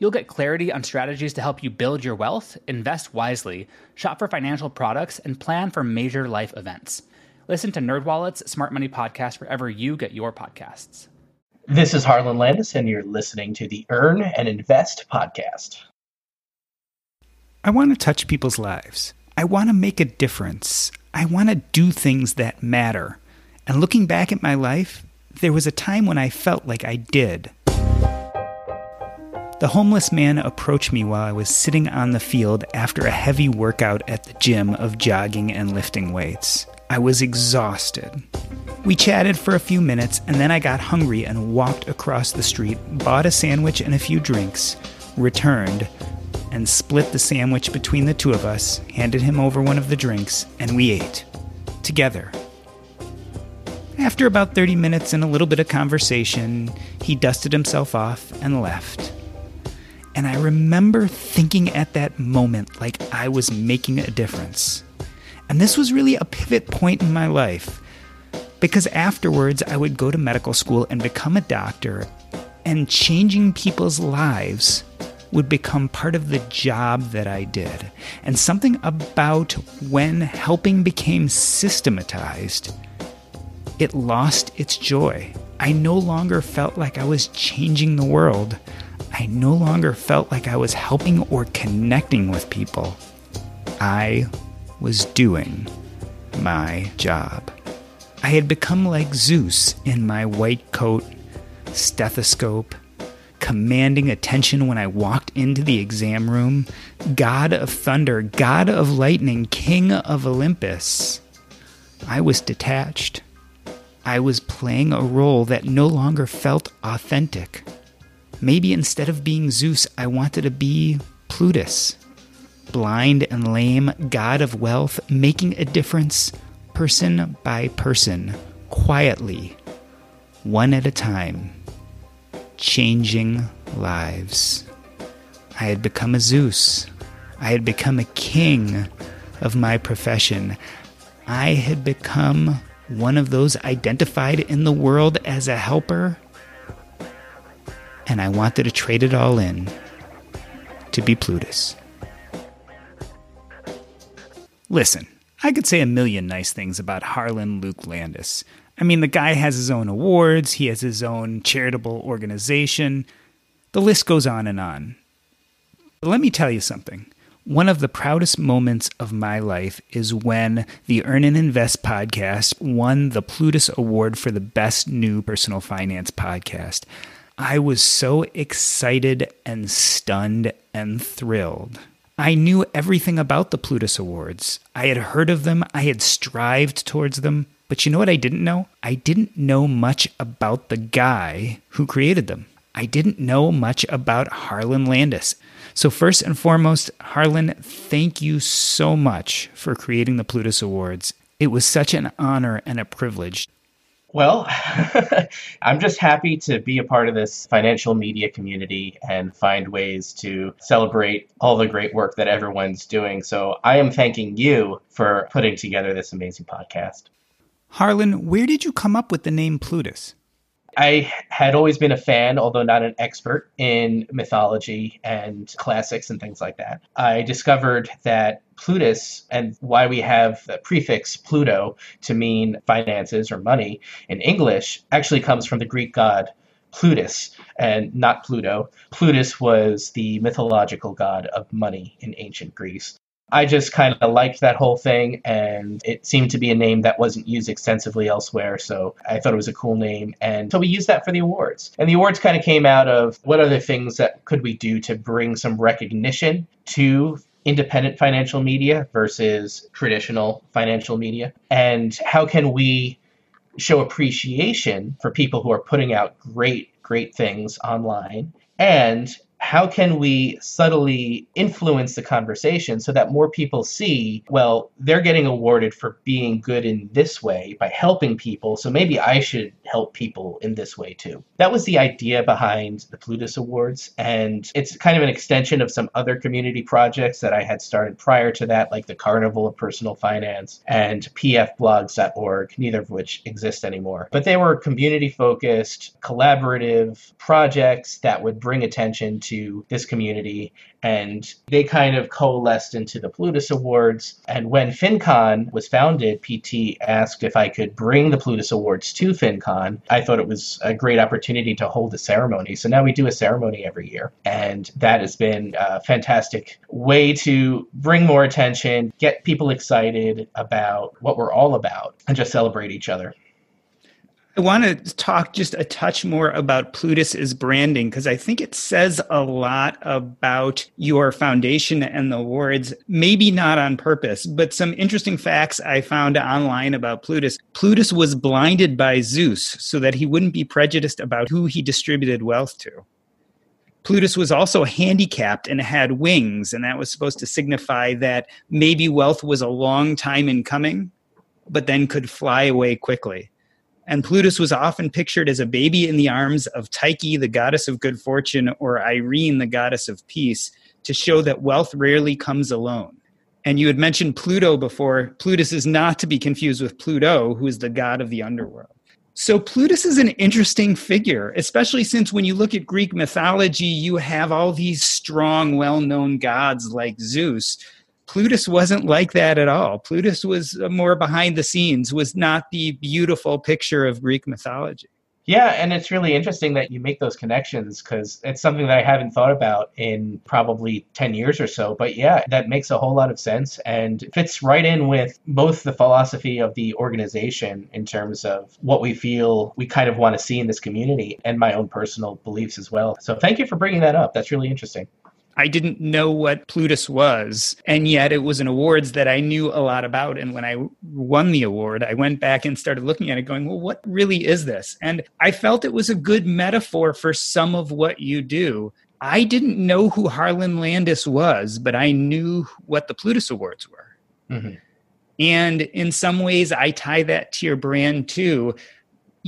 You'll get clarity on strategies to help you build your wealth, invest wisely, shop for financial products, and plan for major life events. Listen to NerdWallet's Smart Money Podcast wherever you get your podcasts. This is Harlan Landis, and you're listening to the Earn and Invest podcast. I want to touch people's lives. I want to make a difference. I want to do things that matter. And looking back at my life, there was a time when I felt like I did. The homeless man approached me while I was sitting on the field after a heavy workout at the gym of jogging and lifting weights. I was exhausted. We chatted for a few minutes and then I got hungry and walked across the street, bought a sandwich and a few drinks, returned, and split the sandwich between the two of us, handed him over one of the drinks, and we ate. Together. After about 30 minutes and a little bit of conversation, he dusted himself off and left. And I remember thinking at that moment like I was making a difference. And this was really a pivot point in my life because afterwards I would go to medical school and become a doctor, and changing people's lives would become part of the job that I did. And something about when helping became systematized, it lost its joy. I no longer felt like I was changing the world. I no longer felt like I was helping or connecting with people. I was doing my job. I had become like Zeus in my white coat, stethoscope, commanding attention when I walked into the exam room, god of thunder, god of lightning, king of Olympus. I was detached. I was playing a role that no longer felt authentic. Maybe instead of being Zeus, I wanted to be Plutus. Blind and lame, god of wealth, making a difference person by person, quietly, one at a time, changing lives. I had become a Zeus. I had become a king of my profession. I had become one of those identified in the world as a helper and I wanted to trade it all in to be Plutus. Listen, I could say a million nice things about Harlan Luke Landis. I mean, the guy has his own awards, he has his own charitable organization. The list goes on and on. But let me tell you something. One of the proudest moments of my life is when the Earn and Invest podcast won the Plutus Award for the best new personal finance podcast. I was so excited and stunned and thrilled. I knew everything about the Plutus Awards. I had heard of them, I had strived towards them, but you know what I didn't know? I didn't know much about the guy who created them. I didn't know much about Harlan Landis. So, first and foremost, Harlan, thank you so much for creating the Plutus Awards. It was such an honor and a privilege well, I'm just happy to be a part of this financial media community and find ways to celebrate all the great work that everyone's doing. So I am thanking you for putting together this amazing podcast. Harlan, where did you come up with the name Plutus? I had always been a fan, although not an expert, in mythology and classics and things like that. I discovered that Plutus and why we have the prefix Pluto to mean finances or money in English actually comes from the Greek god Plutus and not Pluto. Plutus was the mythological god of money in ancient Greece. I just kind of liked that whole thing, and it seemed to be a name that wasn't used extensively elsewhere, so I thought it was a cool name. And so we used that for the awards. And the awards kind of came out of what other things that could we do to bring some recognition to independent financial media versus traditional financial media? And how can we show appreciation for people who are putting out great, great things online? And how can we subtly influence the conversation so that more people see, well, they're getting awarded for being good in this way by helping people, so maybe I should help people in this way too. That was the idea behind the Plutus Awards, and it's kind of an extension of some other community projects that I had started prior to that, like the Carnival of Personal Finance and pfblogs.org, neither of which exist anymore. But they were community focused, collaborative projects that would bring attention to this community and they kind of coalesced into the Plutus Awards. And when FinCon was founded, PT asked if I could bring the Plutus Awards to FinCon. I thought it was a great opportunity to hold a ceremony. So now we do a ceremony every year. And that has been a fantastic way to bring more attention, get people excited about what we're all about, and just celebrate each other. I want to talk just a touch more about Plutus's branding because I think it says a lot about your foundation and the awards, maybe not on purpose, but some interesting facts I found online about Plutus. Plutus was blinded by Zeus so that he wouldn't be prejudiced about who he distributed wealth to. Plutus was also handicapped and had wings, and that was supposed to signify that maybe wealth was a long time in coming, but then could fly away quickly and Plutus was often pictured as a baby in the arms of Tyche, the goddess of good fortune, or Irene, the goddess of peace, to show that wealth rarely comes alone. And you had mentioned Pluto before. Plutus is not to be confused with Pluto, who is the god of the underworld. So Plutus is an interesting figure, especially since when you look at Greek mythology, you have all these strong, well known gods like Zeus Plutus wasn't like that at all. Plutus was uh, more behind the scenes, was not the beautiful picture of Greek mythology. Yeah, and it's really interesting that you make those connections because it's something that I haven't thought about in probably 10 years or so. But yeah, that makes a whole lot of sense and fits right in with both the philosophy of the organization in terms of what we feel we kind of want to see in this community and my own personal beliefs as well. So thank you for bringing that up. That's really interesting. I didn't know what Plutus was, and yet it was an awards that I knew a lot about. And when I won the award, I went back and started looking at it, going, well, what really is this? And I felt it was a good metaphor for some of what you do. I didn't know who Harlan Landis was, but I knew what the Plutus Awards were. Mm-hmm. And in some ways, I tie that to your brand too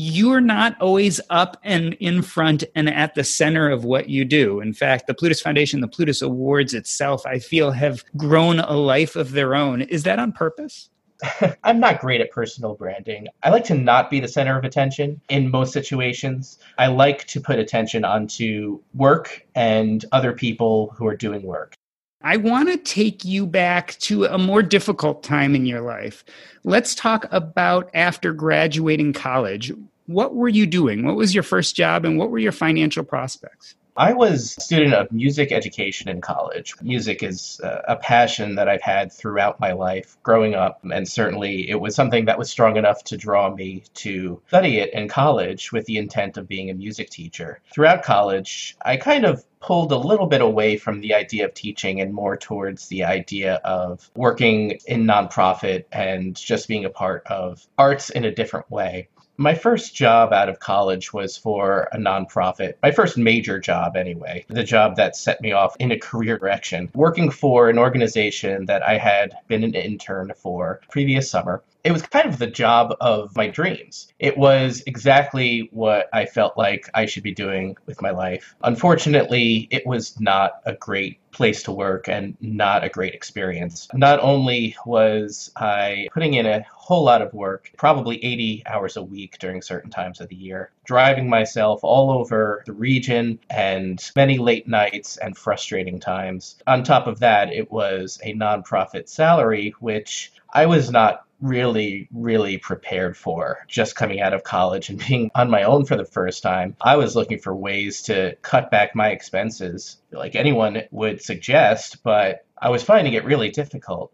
you're not always up and in front and at the center of what you do. In fact, the Plutus Foundation, the Plutus Awards itself, I feel have grown a life of their own. Is that on purpose? I'm not great at personal branding. I like to not be the center of attention in most situations. I like to put attention onto work and other people who are doing work. I want to take you back to a more difficult time in your life. Let's talk about after graduating college. What were you doing? What was your first job and what were your financial prospects? I was a student of music education in college. Music is uh, a passion that I've had throughout my life growing up, and certainly it was something that was strong enough to draw me to study it in college with the intent of being a music teacher. Throughout college, I kind of pulled a little bit away from the idea of teaching and more towards the idea of working in nonprofit and just being a part of arts in a different way. My first job out of college was for a nonprofit. My first major job, anyway. The job that set me off in a career direction. Working for an organization that I had been an intern for previous summer it was kind of the job of my dreams. It was exactly what I felt like I should be doing with my life. Unfortunately, it was not a great place to work and not a great experience. Not only was I putting in a whole lot of work, probably 80 hours a week during certain times of the year, driving myself all over the region and many late nights and frustrating times. On top of that, it was a nonprofit salary, which I was not really, really prepared for just coming out of college and being on my own for the first time. I was looking for ways to cut back my expenses, like anyone would suggest, but I was finding it really difficult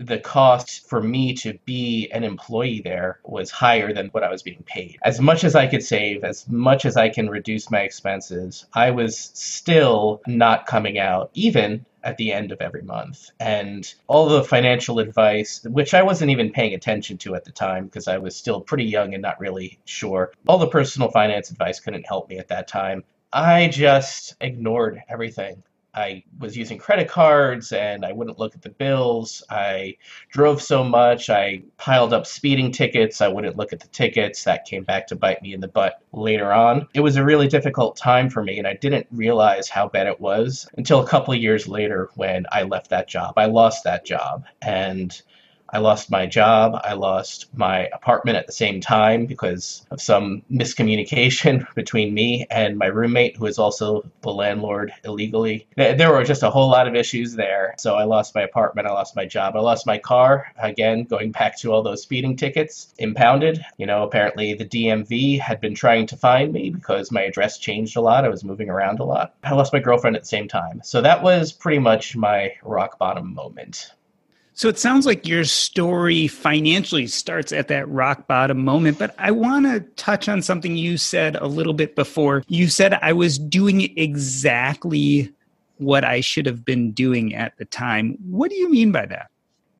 the cost for me to be an employee there was higher than what I was being paid. As much as I could save, as much as I can reduce my expenses, I was still not coming out, even at the end of every month. And all the financial advice, which I wasn't even paying attention to at the time because I was still pretty young and not really sure, all the personal finance advice couldn't help me at that time. I just ignored everything. I was using credit cards and I wouldn't look at the bills. I drove so much. I piled up speeding tickets. I wouldn't look at the tickets. That came back to bite me in the butt later on. It was a really difficult time for me and I didn't realize how bad it was until a couple of years later when I left that job. I lost that job and I lost my job. I lost my apartment at the same time because of some miscommunication between me and my roommate, who is also the landlord illegally. There were just a whole lot of issues there. So I lost my apartment. I lost my job. I lost my car. Again, going back to all those speeding tickets impounded. You know, apparently the DMV had been trying to find me because my address changed a lot. I was moving around a lot. I lost my girlfriend at the same time. So that was pretty much my rock bottom moment. So it sounds like your story financially starts at that rock bottom moment, but I want to touch on something you said a little bit before. You said I was doing exactly what I should have been doing at the time. What do you mean by that?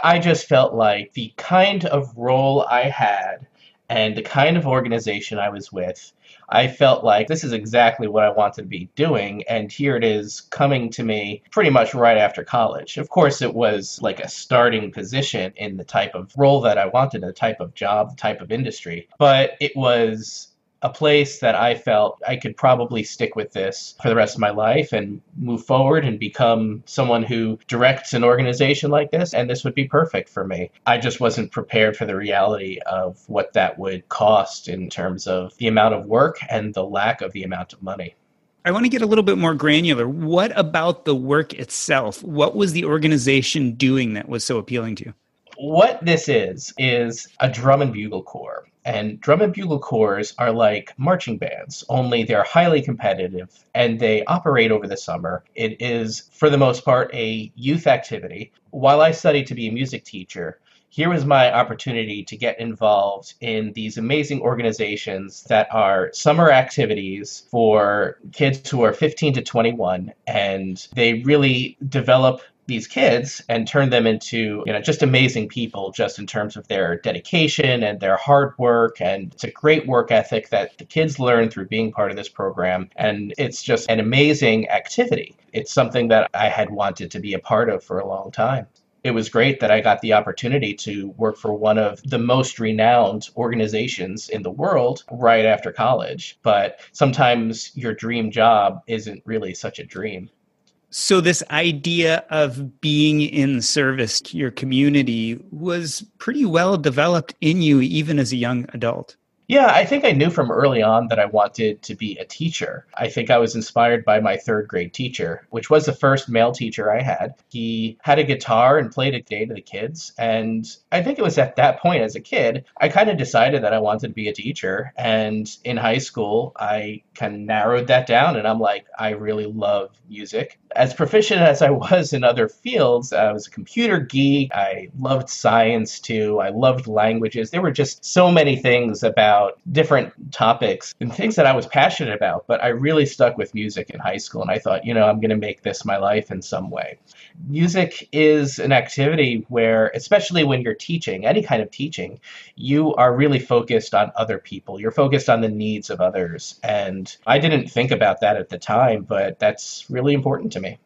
I just felt like the kind of role I had and the kind of organization I was with I felt like this is exactly what I wanted to be doing, and here it is coming to me pretty much right after college. Of course, it was like a starting position in the type of role that I wanted, the type of job, the type of industry, but it was a place that I felt I could probably stick with this for the rest of my life and move forward and become someone who directs an organization like this. And this would be perfect for me. I just wasn't prepared for the reality of what that would cost in terms of the amount of work and the lack of the amount of money. I want to get a little bit more granular. What about the work itself? What was the organization doing that was so appealing to you? What this is, is a drum and bugle corps. And drum and bugle corps are like marching bands, only they're highly competitive and they operate over the summer. It is, for the most part, a youth activity. While I studied to be a music teacher, here was my opportunity to get involved in these amazing organizations that are summer activities for kids who are 15 to 21 and they really develop these kids and turn them into you know just amazing people just in terms of their dedication and their hard work and it's a great work ethic that the kids learn through being part of this program and it's just an amazing activity it's something that i had wanted to be a part of for a long time it was great that I got the opportunity to work for one of the most renowned organizations in the world right after college. But sometimes your dream job isn't really such a dream. So, this idea of being in service to your community was pretty well developed in you, even as a young adult. Yeah, I think I knew from early on that I wanted to be a teacher. I think I was inspired by my third grade teacher, which was the first male teacher I had. He had a guitar and played a day to the kids. And I think it was at that point as a kid, I kind of decided that I wanted to be a teacher. And in high school, I kind of narrowed that down and I'm like, I really love music. As proficient as I was in other fields, I was a computer geek. I loved science too. I loved languages. There were just so many things about about different topics and things that I was passionate about, but I really stuck with music in high school and I thought, you know, I'm going to make this my life in some way. Music is an activity where, especially when you're teaching, any kind of teaching, you are really focused on other people. You're focused on the needs of others. And I didn't think about that at the time, but that's really important to me.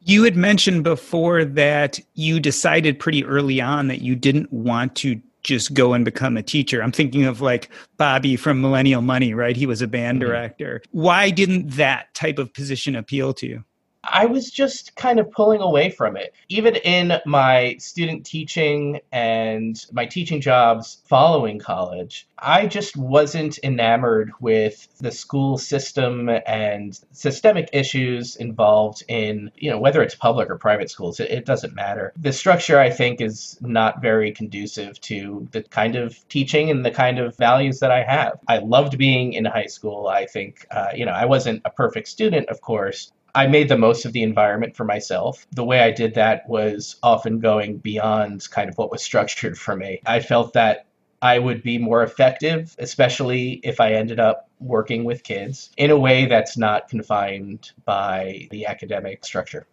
You had mentioned before that you decided pretty early on that you didn't want to just go and become a teacher. I'm thinking of like Bobby from Millennial Money, right? He was a band mm-hmm. director. Why didn't that type of position appeal to you? I was just kind of pulling away from it. Even in my student teaching and my teaching jobs following college, I just wasn't enamored with the school system and systemic issues involved in, you know, whether it's public or private schools, it, it doesn't matter. The structure, I think, is not very conducive to the kind of teaching and the kind of values that I have. I loved being in high school. I think, uh, you know, I wasn't a perfect student, of course, I made the most of the environment for myself. The way I did that was often going beyond kind of what was structured for me. I felt that I would be more effective, especially if I ended up working with kids in a way that's not confined by the academic structure.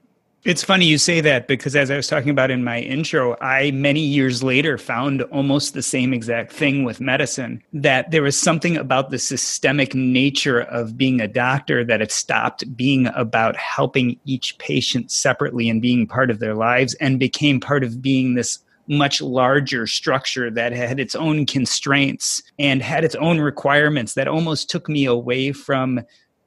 It's funny you say that because as I was talking about in my intro, I many years later found almost the same exact thing with medicine that there was something about the systemic nature of being a doctor that it stopped being about helping each patient separately and being part of their lives and became part of being this much larger structure that had its own constraints and had its own requirements that almost took me away from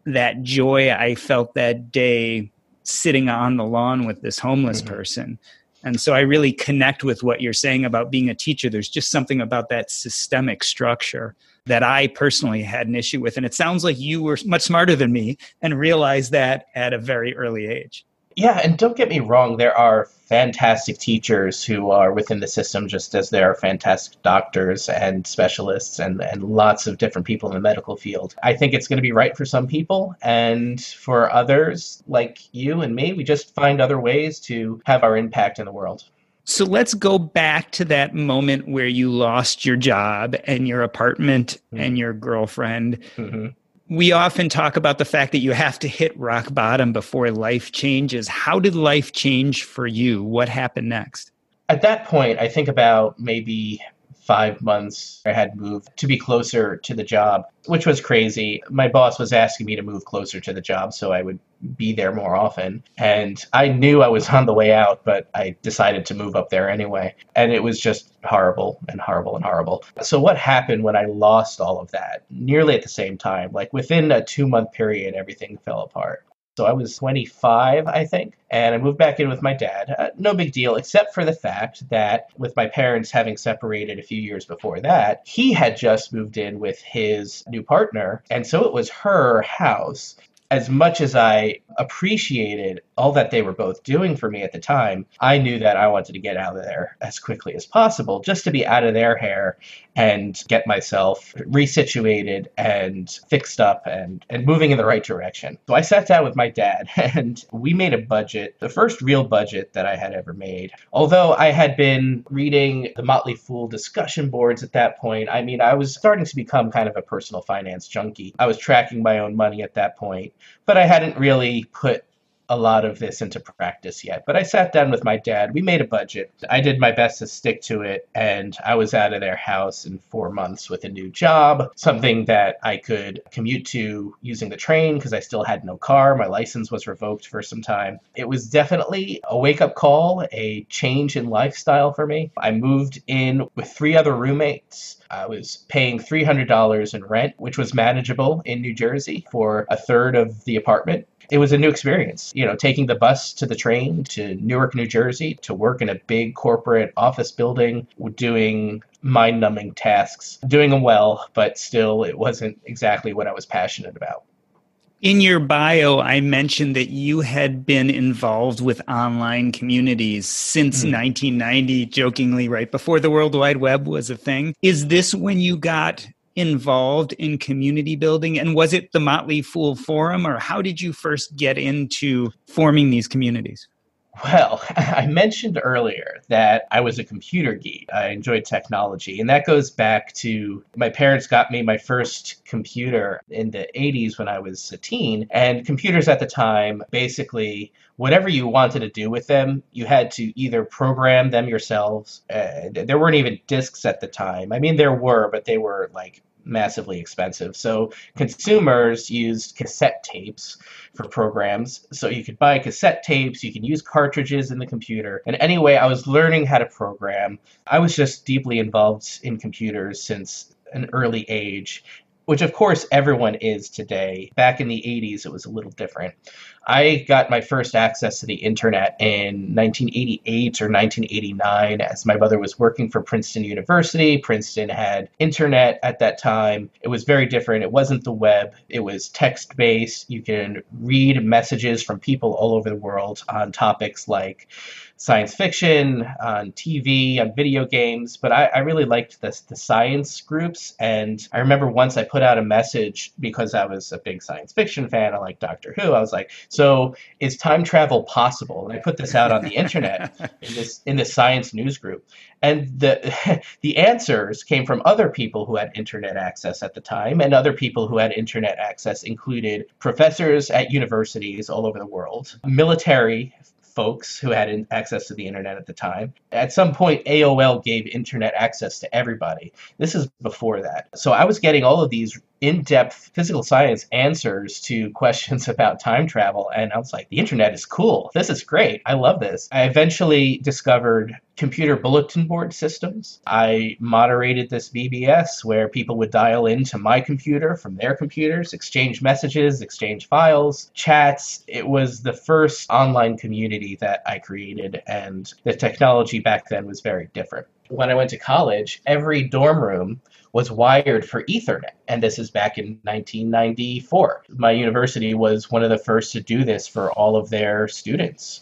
that joy I felt that day sitting on the lawn with this homeless mm-hmm. person. And so I really connect with what you're saying about being a teacher. There's just something about that systemic structure that I personally had an issue with. And it sounds like you were much smarter than me and realized that at a very early age. Yeah, and don't get me wrong, there are fantastic teachers who are within the system just as there are fantastic doctors and specialists and, and lots of different people in the medical field. I think it's going to be right for some people, and for others, like you and me, we just find other ways to have our impact in the world. So let's go back to that moment where you lost your job and your apartment mm-hmm. and your girlfriend. Mm-hmm we often talk about the fact that you have to hit rock bottom before life changes. How did life change for you? What happened next? At that point, I think about maybe five months, I had moved to be closer to the job, which was crazy. My boss was asking me to move closer to the job so I would be there more often. And I knew I was on the way out, but I decided to move up there anyway. And it was just horrible and horrible and horrible. So, what happened when I lost all of that? Nearly at the same time, like within a two month period, everything fell apart. So I was 25, I think, and I moved back in with my dad. Uh, no big deal, except for the fact that with my parents having separated a few years before that, he had just moved in with his new partner. And so it was her house as much as I appreciated all that they were both doing for me at the time, I knew that I wanted to get out of there as quickly as possible just to be out of their hair and get myself resituated and fixed up and, and moving in the right direction. So I sat down with my dad and we made a budget, the first real budget that I had ever made. Although I had been reading the Motley Fool discussion boards at that point, I mean, I was starting to become kind of a personal finance junkie. I was tracking my own money at that point, but I hadn't really put a lot of this into practice yet. But I sat down with my dad. We made a budget. I did my best to stick to it, and I was out of their house in four months with a new job, something that I could commute to using the train because I still had no car. My license was revoked for some time. It was definitely a wake up call, a change in lifestyle for me. I moved in with three other roommates. I was paying $300 in rent, which was manageable in New Jersey for a third of the apartment it was a new experience. You know, taking the bus to the train to Newark, New Jersey to work in a big corporate office building, doing mind numbing tasks, doing them well, but still it wasn't exactly what I was passionate about. In your bio, I mentioned that you had been involved with online communities since mm. 1990, jokingly, right before the World Wide Web was a thing. Is this when you got involved in community building? And was it the Motley Fool Forum, or how did you first get into forming these communities? Well, I mentioned earlier that I was a computer geek. I enjoyed technology, and that goes back to my parents got me my first computer in the 80s when I was a teen. And computers at the time, basically, whatever you wanted to do with them, you had to either program them yourselves. There weren't even discs at the time. I mean, there were, but they were like massively expensive. So consumers used cassette tapes for programs. So you could buy cassette tapes, you can use cartridges in the computer. And anyway, I was learning how to program. I was just deeply involved in computers since an early age which of course everyone is today. Back in the 80s, it was a little different. I got my first access to the internet in 1988 or 1989 as my mother was working for Princeton University. Princeton had internet at that time. It was very different. It wasn't the web, it was text based. You can read messages from people all over the world on topics like science fiction, on TV, on video games, but I, I really liked the, the science groups. And I remember once I put out a message because I was a big science fiction fan. I like Doctor Who. I was like, "So is time travel possible?" And I put this out on the internet in this in the science news group, and the the answers came from other people who had internet access at the time, and other people who had internet access included professors at universities all over the world, military folks who had access to the internet at the time. At some point, AOL gave internet access to everybody. This is before that. So I was getting all of these in depth physical science answers to questions about time travel. And I was like, the internet is cool. This is great. I love this. I eventually discovered computer bulletin board systems. I moderated this BBS where people would dial into my computer from their computers, exchange messages, exchange files, chats. It was the first online community that I created, and the technology back then was very different. When I went to college, every dorm room was wired for Ethernet. And this is back in 1994. My university was one of the first to do this for all of their students.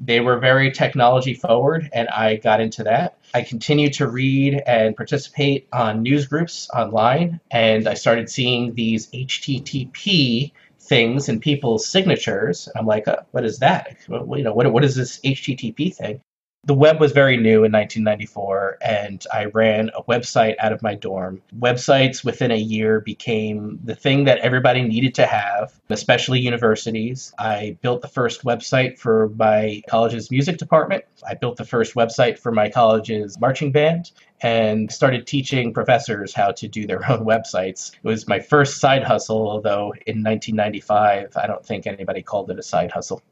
They were very technology forward, and I got into that. I continued to read and participate on news groups online, and I started seeing these HTTP things in people's signatures. I'm like, uh, what is that? Well, you know, what, what is this HTTP thing? The web was very new in 1994, and I ran a website out of my dorm. Websites within a year became the thing that everybody needed to have, especially universities. I built the first website for my college's music department. I built the first website for my college's marching band and started teaching professors how to do their own websites. It was my first side hustle, although in 1995, I don't think anybody called it a side hustle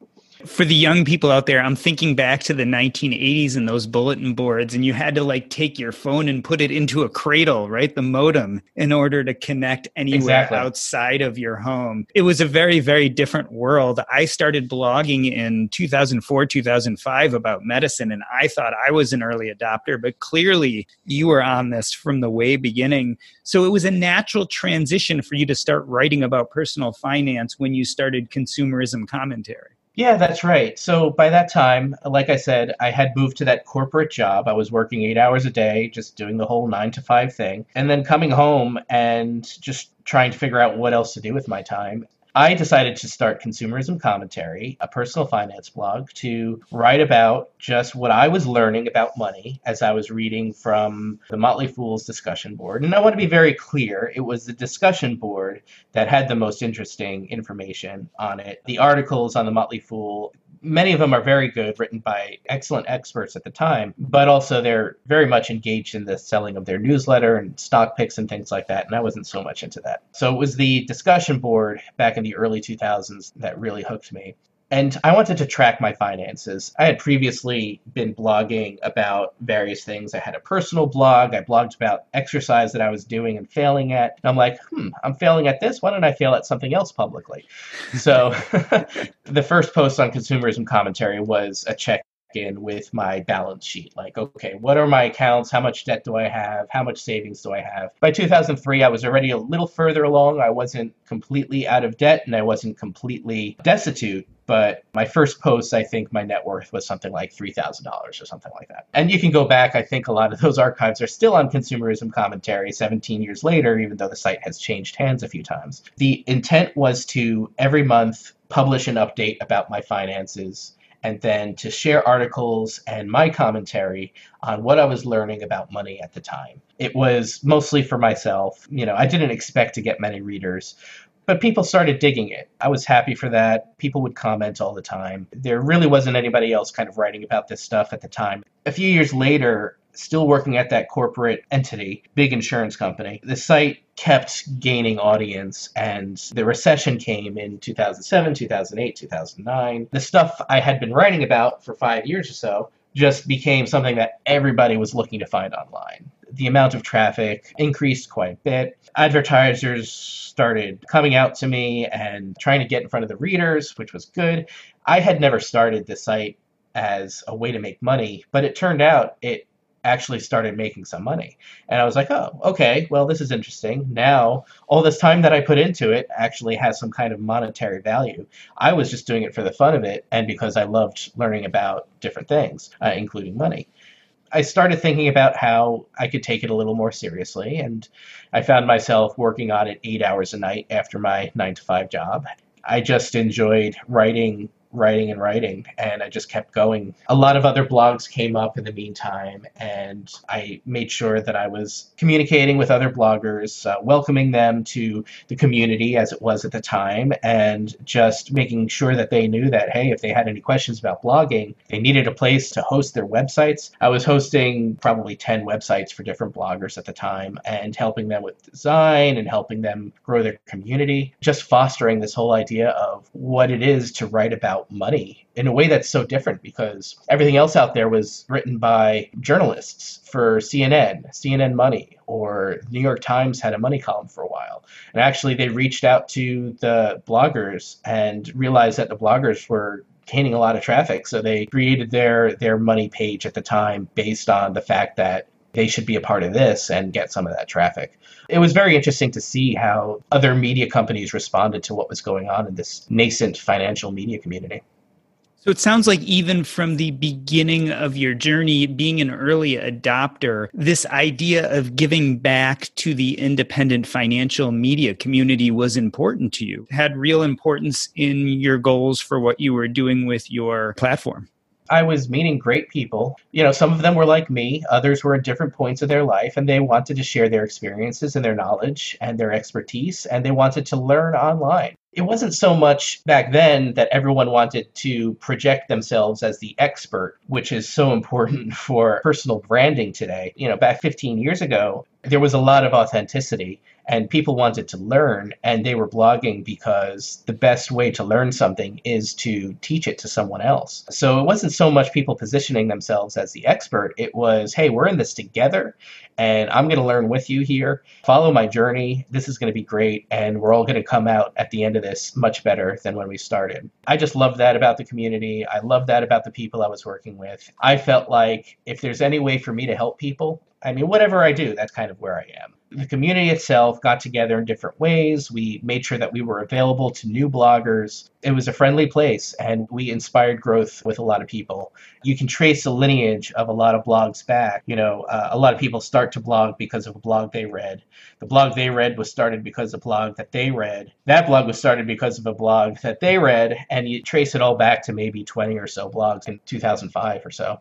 for the young people out there, I'm thinking back to the 1980s and those bulletin boards, and you had to like take your phone and put it into a cradle, right? The modem, in order to connect anywhere exactly. outside of your home. It was a very, very different world. I started blogging in 2004, 2005 about medicine, and I thought I was an early adopter, but clearly you were on this from the way beginning. So it was a natural transition for you to start writing about personal finance when you started consumerism commentary. Yeah, that's right. So by that time, like I said, I had moved to that corporate job. I was working eight hours a day, just doing the whole nine to five thing, and then coming home and just trying to figure out what else to do with my time. I decided to start Consumerism Commentary, a personal finance blog, to write about just what I was learning about money as I was reading from the Motley Fool's discussion board. And I want to be very clear it was the discussion board that had the most interesting information on it. The articles on the Motley Fool many of them are very good, written by excellent experts at the time, but also they're very much engaged in the selling of their newsletter and stock picks and things like that. And I wasn't so much into that. So it was the discussion board back in the early 2000s that really hooked me and I wanted to track my finances. I had previously been blogging about various things. I had a personal blog. I blogged about exercise that I was doing and failing at. And I'm like, hmm, I'm failing at this. Why don't I fail at something else publicly? So the first post on consumerism commentary was a check in with my balance sheet. Like, okay, what are my accounts? How much debt do I have? How much savings do I have? By 2003, I was already a little further along. I wasn't completely out of debt and I wasn't completely destitute. But my first post, I think my net worth was something like $3,000 or something like that. And you can go back, I think a lot of those archives are still on consumerism commentary 17 years later, even though the site has changed hands a few times. The intent was to every month publish an update about my finances and then to share articles and my commentary on what I was learning about money at the time. It was mostly for myself. You know, I didn't expect to get many readers, but people started digging it. I was happy for that. People would comment all the time. There really wasn't anybody else kind of writing about this stuff at the time. A few years later, still working at that corporate entity, big insurance company, the site kept gaining audience and the recession came in 2007, 2008, 2009. The stuff I had been writing about for 5 years or so just became something that everybody was looking to find online the amount of traffic increased quite a bit. Advertisers started coming out to me and trying to get in front of the readers, which was good. I had never started the site as a way to make money, but it turned out it actually started making some money. And I was like, oh, okay, well, this is interesting. Now, all this time that I put into it actually has some kind of monetary value. I was just doing it for the fun of it and because I loved learning about different things, uh, including money. I started thinking about how I could take it a little more seriously, and I found myself working on it eight hours a night after my nine to five job. I just enjoyed writing writing and writing and I just kept going. A lot of other blogs came up in the meantime and I made sure that I was communicating with other bloggers, uh, welcoming them to the community as it was at the time and just making sure that they knew that hey, if they had any questions about blogging, they needed a place to host their websites. I was hosting probably 10 websites for different bloggers at the time and helping them with design and helping them grow their community, just fostering this whole idea of what it is to write about about money in a way that's so different because everything else out there was written by journalists for CNN, CNN Money, or New York Times had a money column for a while. And actually, they reached out to the bloggers and realized that the bloggers were gaining a lot of traffic. So they created their their money page at the time based on the fact that they should be a part of this and get some of that traffic. It was very interesting to see how other media companies responded to what was going on in this nascent financial media community. So it sounds like even from the beginning of your journey, being an early adopter, this idea of giving back to the independent financial media community was important to you, had real importance in your goals for what you were doing with your platform. I was meeting great people. You know, some of them were like me, others were at different points of their life, and they wanted to share their experiences and their knowledge and their expertise, and they wanted to learn online. It wasn't so much back then that everyone wanted to project themselves as the expert, which is so important for personal branding today. You know, back 15 years ago, there was a lot of authenticity and people wanted to learn and they were blogging because the best way to learn something is to teach it to someone else so it wasn't so much people positioning themselves as the expert it was hey we're in this together and i'm going to learn with you here. Follow my journey. This is going to be great and we're all going to come out at the end of this much better than when we started. I just love that about the community. I love that about the people i was working with. I felt like if there's any way for me to help people I mean, whatever I do, that's kind of where I am. The community itself got together in different ways. We made sure that we were available to new bloggers. It was a friendly place, and we inspired growth with a lot of people. You can trace the lineage of a lot of blogs back. You know, uh, a lot of people start to blog because of a blog they read. The blog they read was started because of a blog that they read. That blog was started because of a blog that they read, and you trace it all back to maybe 20 or so blogs in 2005 or so.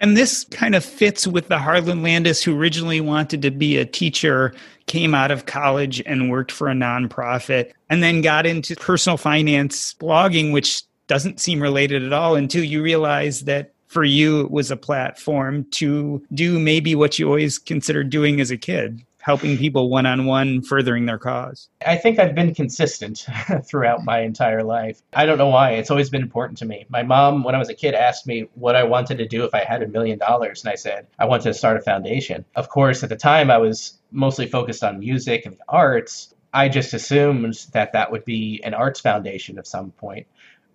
And this kind of fits with the Harlan Landis, who originally wanted to be a teacher, came out of college and worked for a nonprofit, and then got into personal finance blogging, which doesn't seem related at all until you realize that for you it was a platform to do maybe what you always considered doing as a kid helping people one on one, furthering their cause? I think I've been consistent throughout my entire life. I don't know why. It's always been important to me. My mom, when I was a kid, asked me what I wanted to do if I had a million dollars. And I said, I wanted to start a foundation. Of course, at the time, I was mostly focused on music and the arts. I just assumed that that would be an arts foundation of some point.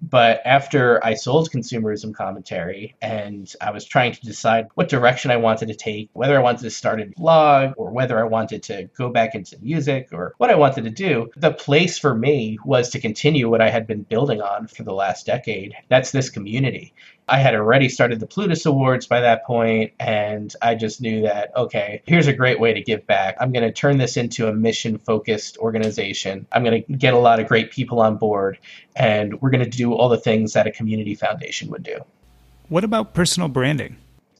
But after I sold consumerism commentary and I was trying to decide what direction I wanted to take, whether I wanted to start a blog or whether I wanted to go back into music or what I wanted to do, the place for me was to continue what I had been building on for the last decade. That's this community. I had already started the Plutus Awards by that point, and I just knew that, okay, here's a great way to give back. I'm going to turn this into a mission focused organization. I'm going to get a lot of great people on board, and we're going to do all the things that a community foundation would do. What about personal branding?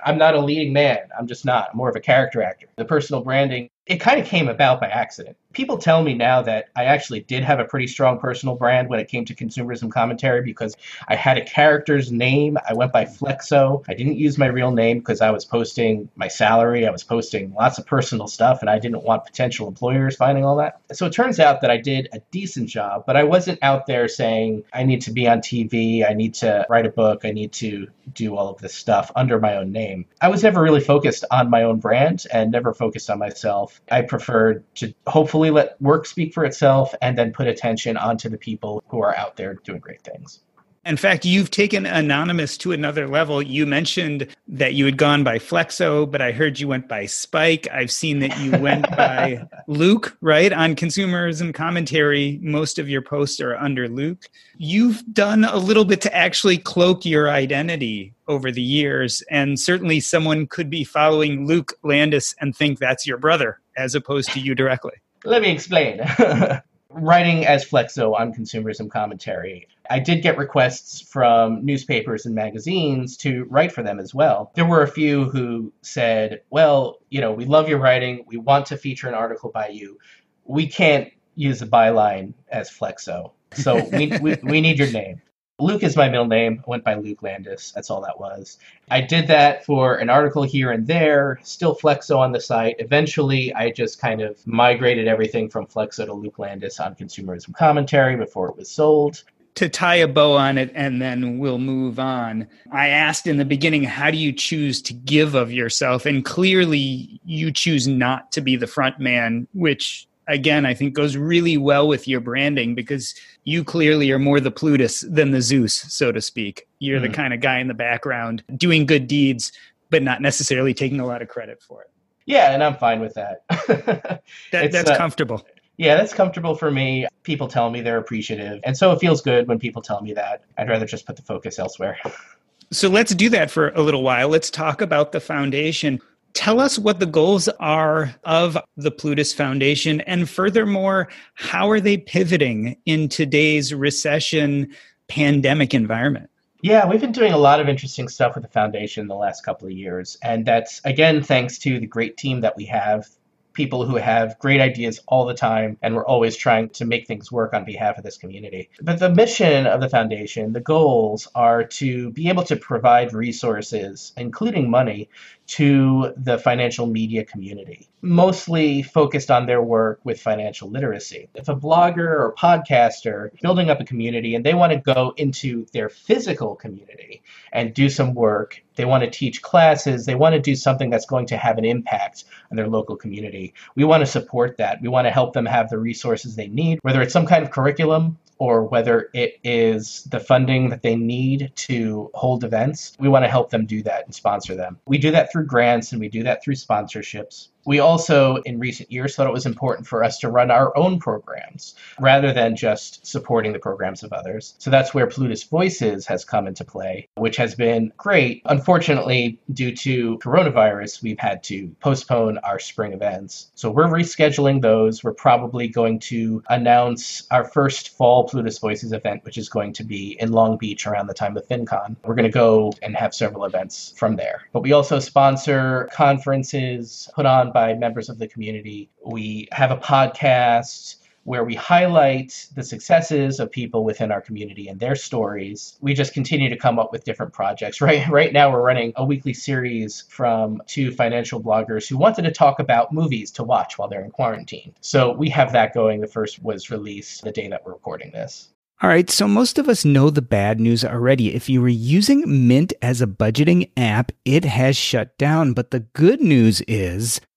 I'm not a leading man. I'm just not. I'm more of a character actor. The personal branding it kind of came about by accident. People tell me now that I actually did have a pretty strong personal brand when it came to consumerism commentary because I had a character's name. I went by Flexo. I didn't use my real name because I was posting my salary. I was posting lots of personal stuff and I didn't want potential employers finding all that. So it turns out that I did a decent job, but I wasn't out there saying I need to be on TV, I need to write a book, I need to do all of this stuff under my own name. I was never really focused on my own brand and never focused on myself. I prefer to hopefully let work speak for itself and then put attention onto the people who are out there doing great things. In fact, you've taken Anonymous to another level. You mentioned that you had gone by Flexo, but I heard you went by Spike. I've seen that you went by Luke, right? On consumerism commentary, most of your posts are under Luke. You've done a little bit to actually cloak your identity over the years, and certainly someone could be following Luke Landis and think that's your brother as opposed to you directly. Let me explain. writing as Flexo on consumerism commentary, I did get requests from newspapers and magazines to write for them as well. There were a few who said, Well, you know, we love your writing. We want to feature an article by you. We can't use a byline as Flexo. So we, we, we need your name. Luke is my middle name. I went by Luke Landes. That's all that was. I did that for an article here and there, still Flexo on the site. Eventually, I just kind of migrated everything from Flexo to Luke Landes on consumerism commentary before it was sold. To tie a bow on it, and then we'll move on. I asked in the beginning, how do you choose to give of yourself? And clearly, you choose not to be the front man, which again, I think goes really well with your branding because you clearly are more the Plutus than the Zeus, so to speak. You're mm-hmm. the kind of guy in the background doing good deeds, but not necessarily taking a lot of credit for it. Yeah, and I'm fine with that. that that's uh, comfortable. Yeah, that's comfortable for me. People tell me they're appreciative. And so it feels good when people tell me that. I'd rather just put the focus elsewhere. So let's do that for a little while. Let's talk about the foundation. Tell us what the goals are of the Plutus Foundation. And furthermore, how are they pivoting in today's recession pandemic environment? Yeah, we've been doing a lot of interesting stuff with the foundation the last couple of years. And that's, again, thanks to the great team that we have people who have great ideas all the time, and we're always trying to make things work on behalf of this community. But the mission of the foundation, the goals are to be able to provide resources, including money, to the financial media community, mostly focused on their work with financial literacy. If a blogger or podcaster building up a community and they want to go into their physical community and do some work, they want to teach classes, they want to do something that's going to have an impact on their local community. We want to support that. We want to help them have the resources they need, whether it's some kind of curriculum or whether it is the funding that they need to hold events. We want to help them do that and sponsor them. We do that through grants and we do that through sponsorships. We also, in recent years, thought it was important for us to run our own programs rather than just supporting the programs of others. So that's where Plutus Voices has come into play, which has been great. Unfortunately, due to coronavirus, we've had to postpone our spring events. So we're rescheduling those. We're probably going to announce our first fall Plutus Voices event, which is going to be in Long Beach around the time of FinCon. We're going to go and have several events from there. But we also sponsor conferences put on by members of the community. We have a podcast where we highlight the successes of people within our community and their stories. We just continue to come up with different projects. Right right now we're running a weekly series from two financial bloggers who wanted to talk about movies to watch while they're in quarantine. So we have that going. The first was released the day that we're recording this. All right, so most of us know the bad news already. If you were using Mint as a budgeting app, it has shut down. But the good news is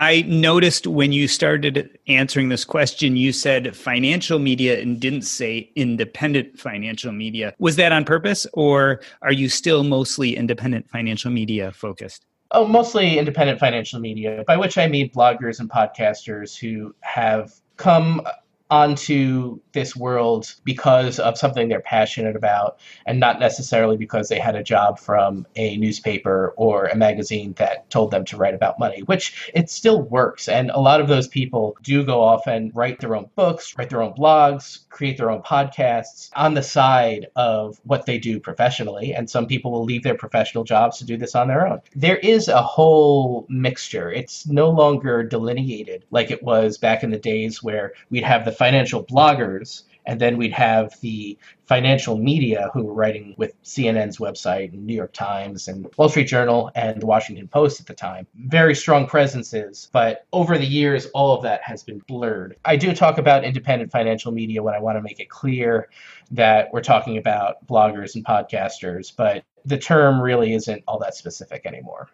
I noticed when you started answering this question, you said financial media and didn't say independent financial media. Was that on purpose, or are you still mostly independent financial media focused? Oh, mostly independent financial media, by which I mean bloggers and podcasters who have come onto this world because of something they're passionate about and not necessarily because they had a job from a newspaper or a magazine that told them to write about money, which it still works. And a lot of those people do go off and write their own books, write their own blogs, create their own podcasts on the side of what they do professionally. And some people will leave their professional jobs to do this on their own. There is a whole mixture. It's no longer delineated like it was back in the days where we'd have the financial bloggers and then we'd have the financial media who were writing with CNN's website and New York Times and Wall Street Journal and the Washington Post at the time. Very strong presences, but over the years, all of that has been blurred. I do talk about independent financial media when I want to make it clear that we're talking about bloggers and podcasters, but the term really isn't all that specific anymore.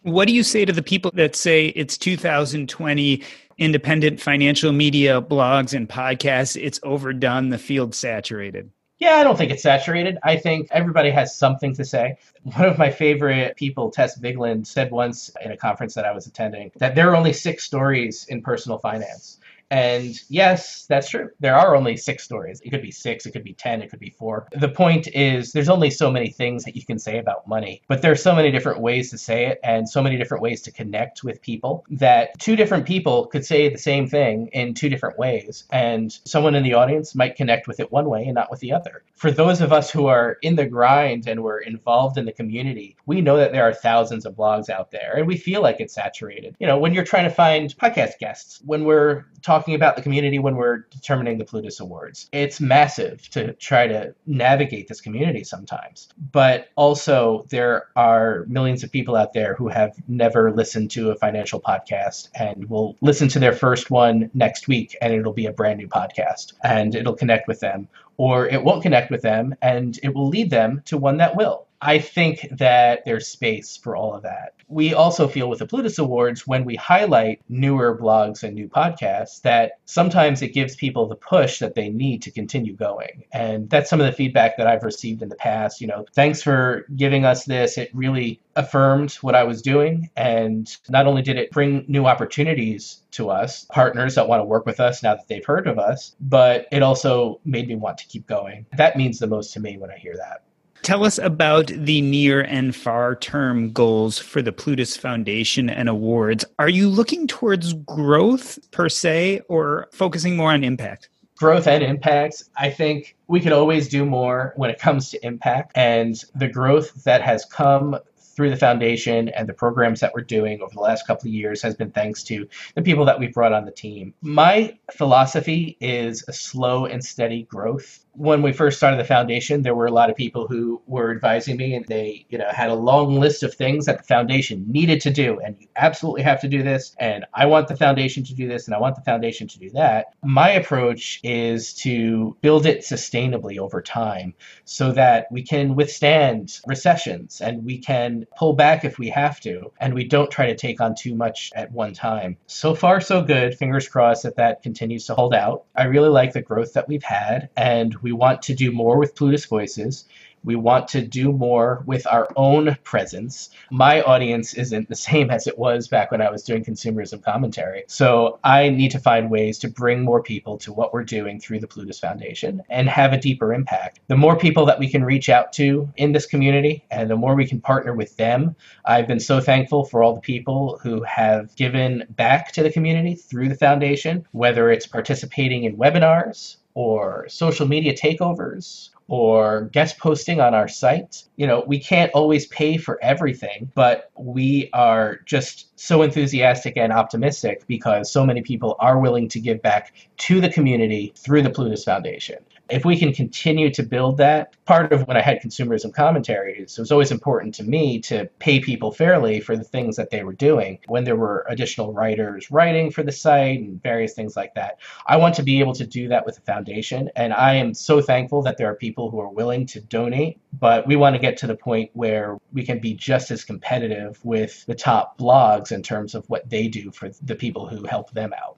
What do you say to the people that say it's 2020, independent financial media, blogs, and podcasts, it's overdone, the field saturated? Yeah, I don't think it's saturated. I think everybody has something to say. One of my favorite people, Tess Vigeland, said once in a conference that I was attending that there are only six stories in personal finance. And yes, that's true. There are only six stories. It could be six, it could be 10, it could be four. The point is, there's only so many things that you can say about money, but there's so many different ways to say it and so many different ways to connect with people that two different people could say the same thing in two different ways. And someone in the audience might connect with it one way and not with the other. For those of us who are in the grind and we're involved in the community, we know that there are thousands of blogs out there and we feel like it's saturated. You know, when you're trying to find podcast guests, when we're talking talking about the community when we're determining the Plutus Awards. It's massive to try to navigate this community sometimes. But also, there are millions of people out there who have never listened to a financial podcast and will listen to their first one next week and it'll be a brand new podcast and it'll connect with them. Or it won't connect with them and it will lead them to one that will. I think that there's space for all of that. We also feel with the Plutus Awards, when we highlight newer blogs and new podcasts, that sometimes it gives people the push that they need to continue going. And that's some of the feedback that I've received in the past. You know, thanks for giving us this. It really affirmed what I was doing. And not only did it bring new opportunities to us, partners that want to work with us now that they've heard of us, but it also made me want to keep going. That means the most to me when I hear that. Tell us about the near and far term goals for the Plutus Foundation and awards. Are you looking towards growth per se or focusing more on impact? growth and impact. I think we could always do more when it comes to impact. And the growth that has come through the foundation and the programs that we're doing over the last couple of years has been thanks to the people that we've brought on the team. My philosophy is a slow and steady growth when we first started the foundation, there were a lot of people who were advising me, and they, you know, had a long list of things that the foundation needed to do, and you absolutely have to do this, and I want the foundation to do this, and I want the foundation to do that. My approach is to build it sustainably over time, so that we can withstand recessions and we can pull back if we have to, and we don't try to take on too much at one time. So far, so good. Fingers crossed that that continues to hold out. I really like the growth that we've had, and we want to do more with Plutus Voices. We want to do more with our own presence. My audience isn't the same as it was back when I was doing consumerism commentary. So I need to find ways to bring more people to what we're doing through the Plutus Foundation and have a deeper impact. The more people that we can reach out to in this community and the more we can partner with them, I've been so thankful for all the people who have given back to the community through the foundation, whether it's participating in webinars or social media takeovers or guest posting on our site. You know, we can't always pay for everything, but we are just so enthusiastic and optimistic because so many people are willing to give back to the community through the Plutus Foundation. If we can continue to build that, part of when I had consumerism commentaries, it was always important to me to pay people fairly for the things that they were doing. When there were additional writers writing for the site and various things like that, I want to be able to do that with the foundation. And I am so thankful that there are people who are willing to donate, but we want to get to the point where we can be just as competitive with the top blogs in terms of what they do for the people who help them out.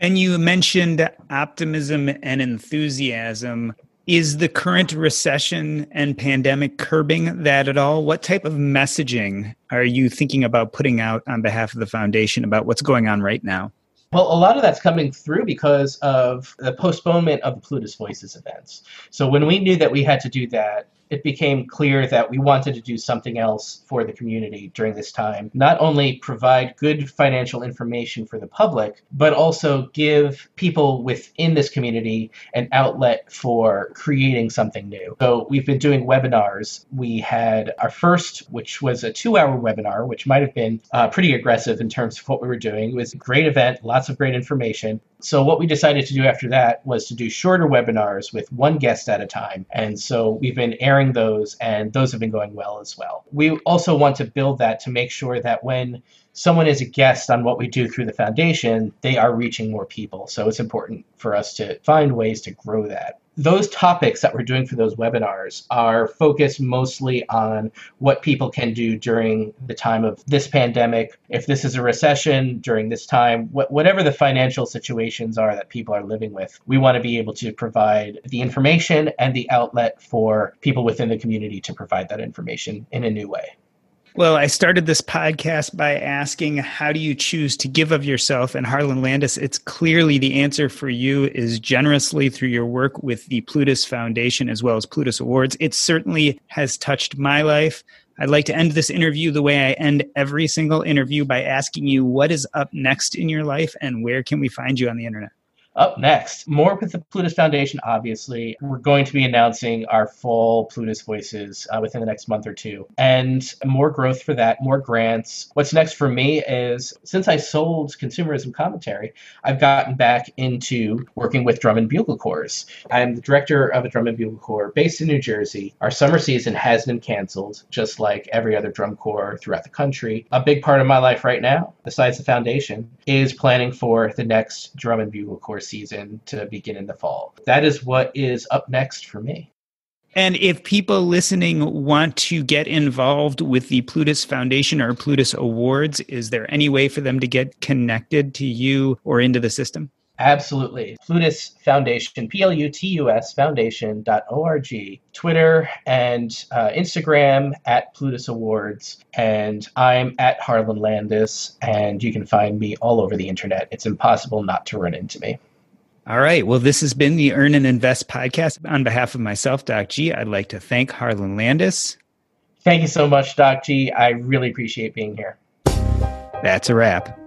And you mentioned optimism and enthusiasm. Is the current recession and pandemic curbing that at all? What type of messaging are you thinking about putting out on behalf of the foundation about what's going on right now? Well, a lot of that's coming through because of the postponement of the Plutus Voices events. So when we knew that we had to do that, it became clear that we wanted to do something else for the community during this time. Not only provide good financial information for the public, but also give people within this community an outlet for creating something new. So we've been doing webinars. We had our first, which was a two hour webinar, which might have been uh, pretty aggressive in terms of what we were doing. It was a great event, lots of great information. So what we decided to do after that was to do shorter webinars with one guest at a time. And so we've been airing those and those have been going well as well. We also want to build that to make sure that when someone is a guest on what we do through the foundation, they are reaching more people. So it's important for us to find ways to grow that those topics that we're doing for those webinars are focused mostly on what people can do during the time of this pandemic. If this is a recession during this time, wh- whatever the financial situations are that people are living with, we want to be able to provide the information and the outlet for people within the community to provide that information in a new way. Well, I started this podcast by asking, how do you choose to give of yourself? And Harlan Landes, it's clearly the answer for you is generously through your work with the Plutus Foundation as well as Plutus Awards. It certainly has touched my life. I'd like to end this interview the way I end every single interview by asking you what is up next in your life and where can we find you on the internet? Up next, more with the Plutus Foundation, obviously. We're going to be announcing our full Plutus Voices uh, within the next month or two. And more growth for that, more grants. What's next for me is since I sold consumerism commentary, I've gotten back into working with drum and bugle corps. I'm the director of a drum and bugle corps based in New Jersey. Our summer season has been canceled, just like every other drum corps throughout the country. A big part of my life right now, besides the foundation, is planning for the next drum and bugle corps season to begin in the fall. That is what is up next for me. And if people listening want to get involved with the Plutus Foundation or Plutus Awards, is there any way for them to get connected to you or into the system? Absolutely. Plutus Foundation, P L U T U S Foundation.org, Twitter and uh, Instagram at Plutus Awards. And I'm at Harlan Landes, and you can find me all over the internet. It's impossible not to run into me. All right. Well, this has been the Earn and Invest podcast. On behalf of myself, Doc G, I'd like to thank Harlan Landes. Thank you so much, Doc G. I really appreciate being here. That's a wrap.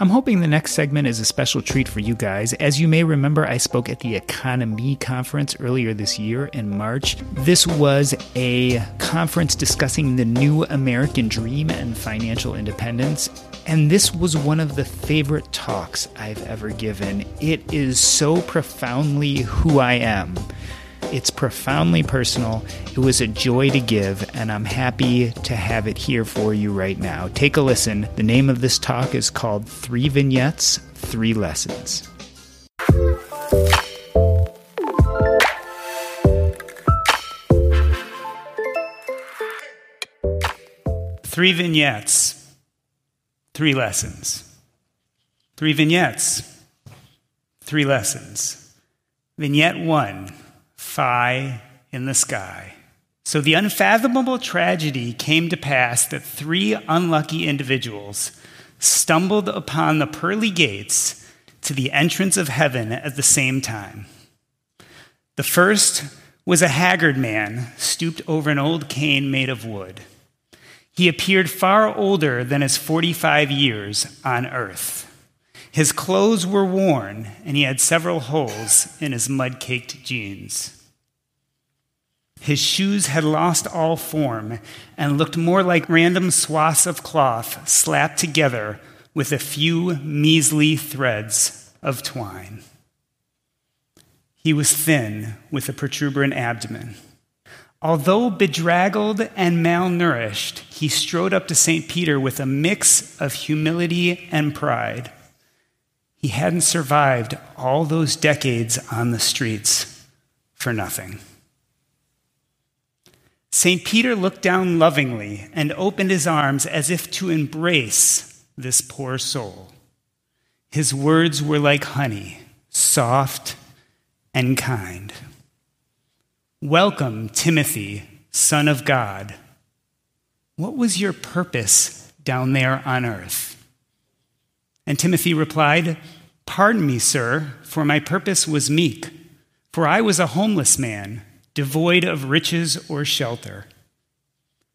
I'm hoping the next segment is a special treat for you guys. As you may remember, I spoke at the EconoMe Conference earlier this year in March. This was a conference discussing the new American dream and financial independence. And this was one of the favorite talks I've ever given. It is so profoundly who I am. It's profoundly personal. It was a joy to give, and I'm happy to have it here for you right now. Take a listen. The name of this talk is called Three Vignettes, Three Lessons. Three vignettes, three lessons. Three vignettes, three lessons. Vignette one Phi in the sky. So the unfathomable tragedy came to pass that three unlucky individuals stumbled upon the pearly gates to the entrance of heaven at the same time. The first was a haggard man stooped over an old cane made of wood. He appeared far older than his 45 years on earth. His clothes were worn, and he had several holes in his mud caked jeans. His shoes had lost all form and looked more like random swaths of cloth slapped together with a few measly threads of twine. He was thin with a protuberant abdomen. Although bedraggled and malnourished, he strode up to St. Peter with a mix of humility and pride. He hadn't survived all those decades on the streets for nothing. St. Peter looked down lovingly and opened his arms as if to embrace this poor soul. His words were like honey, soft and kind. Welcome, Timothy, son of God. What was your purpose down there on earth? And Timothy replied, Pardon me, sir, for my purpose was meek, for I was a homeless man devoid of riches or shelter.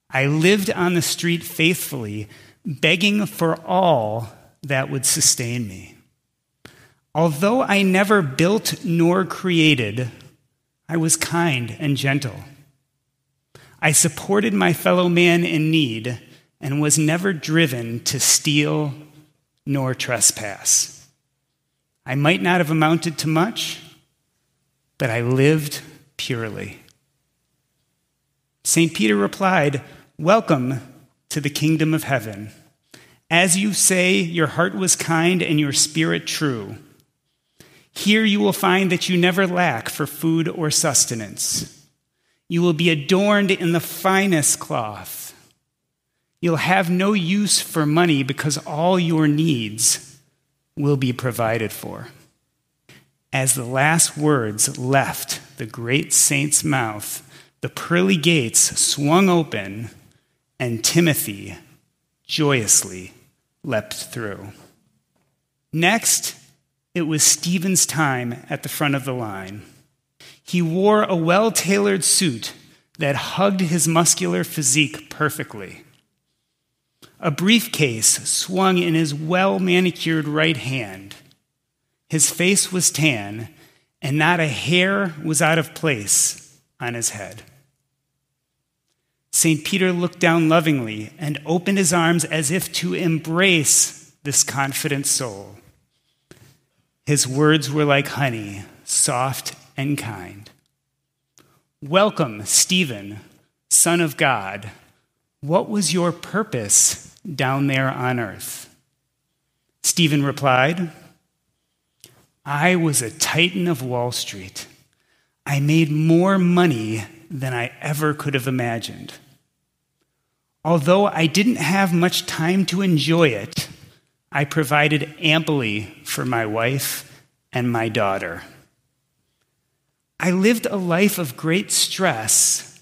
I lived on the street faithfully, begging for all that would sustain me. Although I never built nor created, I was kind and gentle. I supported my fellow man in need and was never driven to steal nor trespass. I might not have amounted to much, but I lived purely. St. Peter replied, Welcome to the kingdom of heaven. As you say, your heart was kind and your spirit true. Here you will find that you never lack for food or sustenance. You will be adorned in the finest cloth. You'll have no use for money because all your needs will be provided for. As the last words left the great saint's mouth, the pearly gates swung open, and Timothy joyously leapt through. Next, it was Stephen's time at the front of the line. He wore a well tailored suit that hugged his muscular physique perfectly. A briefcase swung in his well manicured right hand. His face was tan, and not a hair was out of place on his head. St. Peter looked down lovingly and opened his arms as if to embrace this confident soul. His words were like honey, soft and kind. Welcome, Stephen, Son of God. What was your purpose down there on earth? Stephen replied, I was a titan of Wall Street. I made more money than I ever could have imagined. Although I didn't have much time to enjoy it, I provided amply for my wife and my daughter. I lived a life of great stress,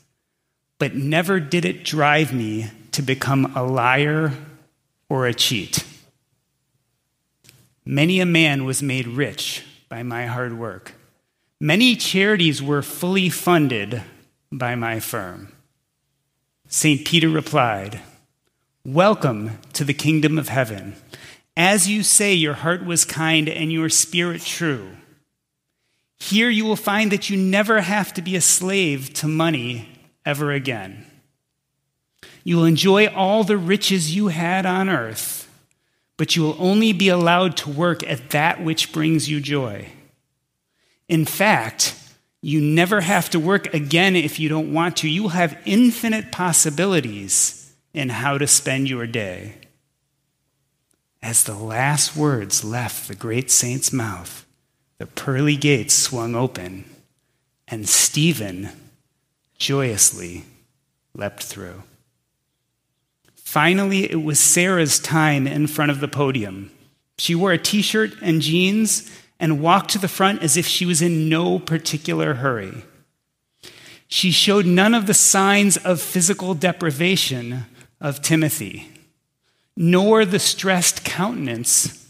but never did it drive me to become a liar or a cheat. Many a man was made rich by my hard work. Many charities were fully funded by my firm. St. Peter replied, Welcome to the kingdom of heaven. As you say, your heart was kind and your spirit true. Here you will find that you never have to be a slave to money ever again. You will enjoy all the riches you had on earth, but you will only be allowed to work at that which brings you joy. In fact, you never have to work again if you don't want to. You have infinite possibilities in how to spend your day. As the last words left the great saint's mouth, the pearly gates swung open, and Stephen joyously leapt through. Finally, it was Sarah's time in front of the podium. She wore a t shirt and jeans and walked to the front as if she was in no particular hurry. She showed none of the signs of physical deprivation of Timothy, nor the stressed countenance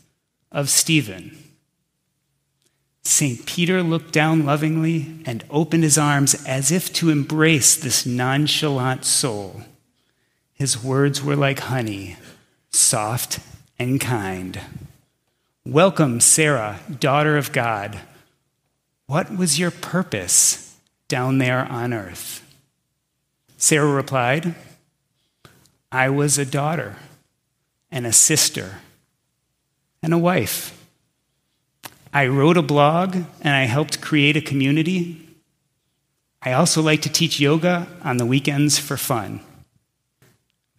of Stephen. St. Peter looked down lovingly and opened his arms as if to embrace this nonchalant soul. His words were like honey, soft and kind. Welcome, Sarah, daughter of God. What was your purpose down there on earth? Sarah replied, I was a daughter and a sister and a wife. I wrote a blog and I helped create a community. I also like to teach yoga on the weekends for fun.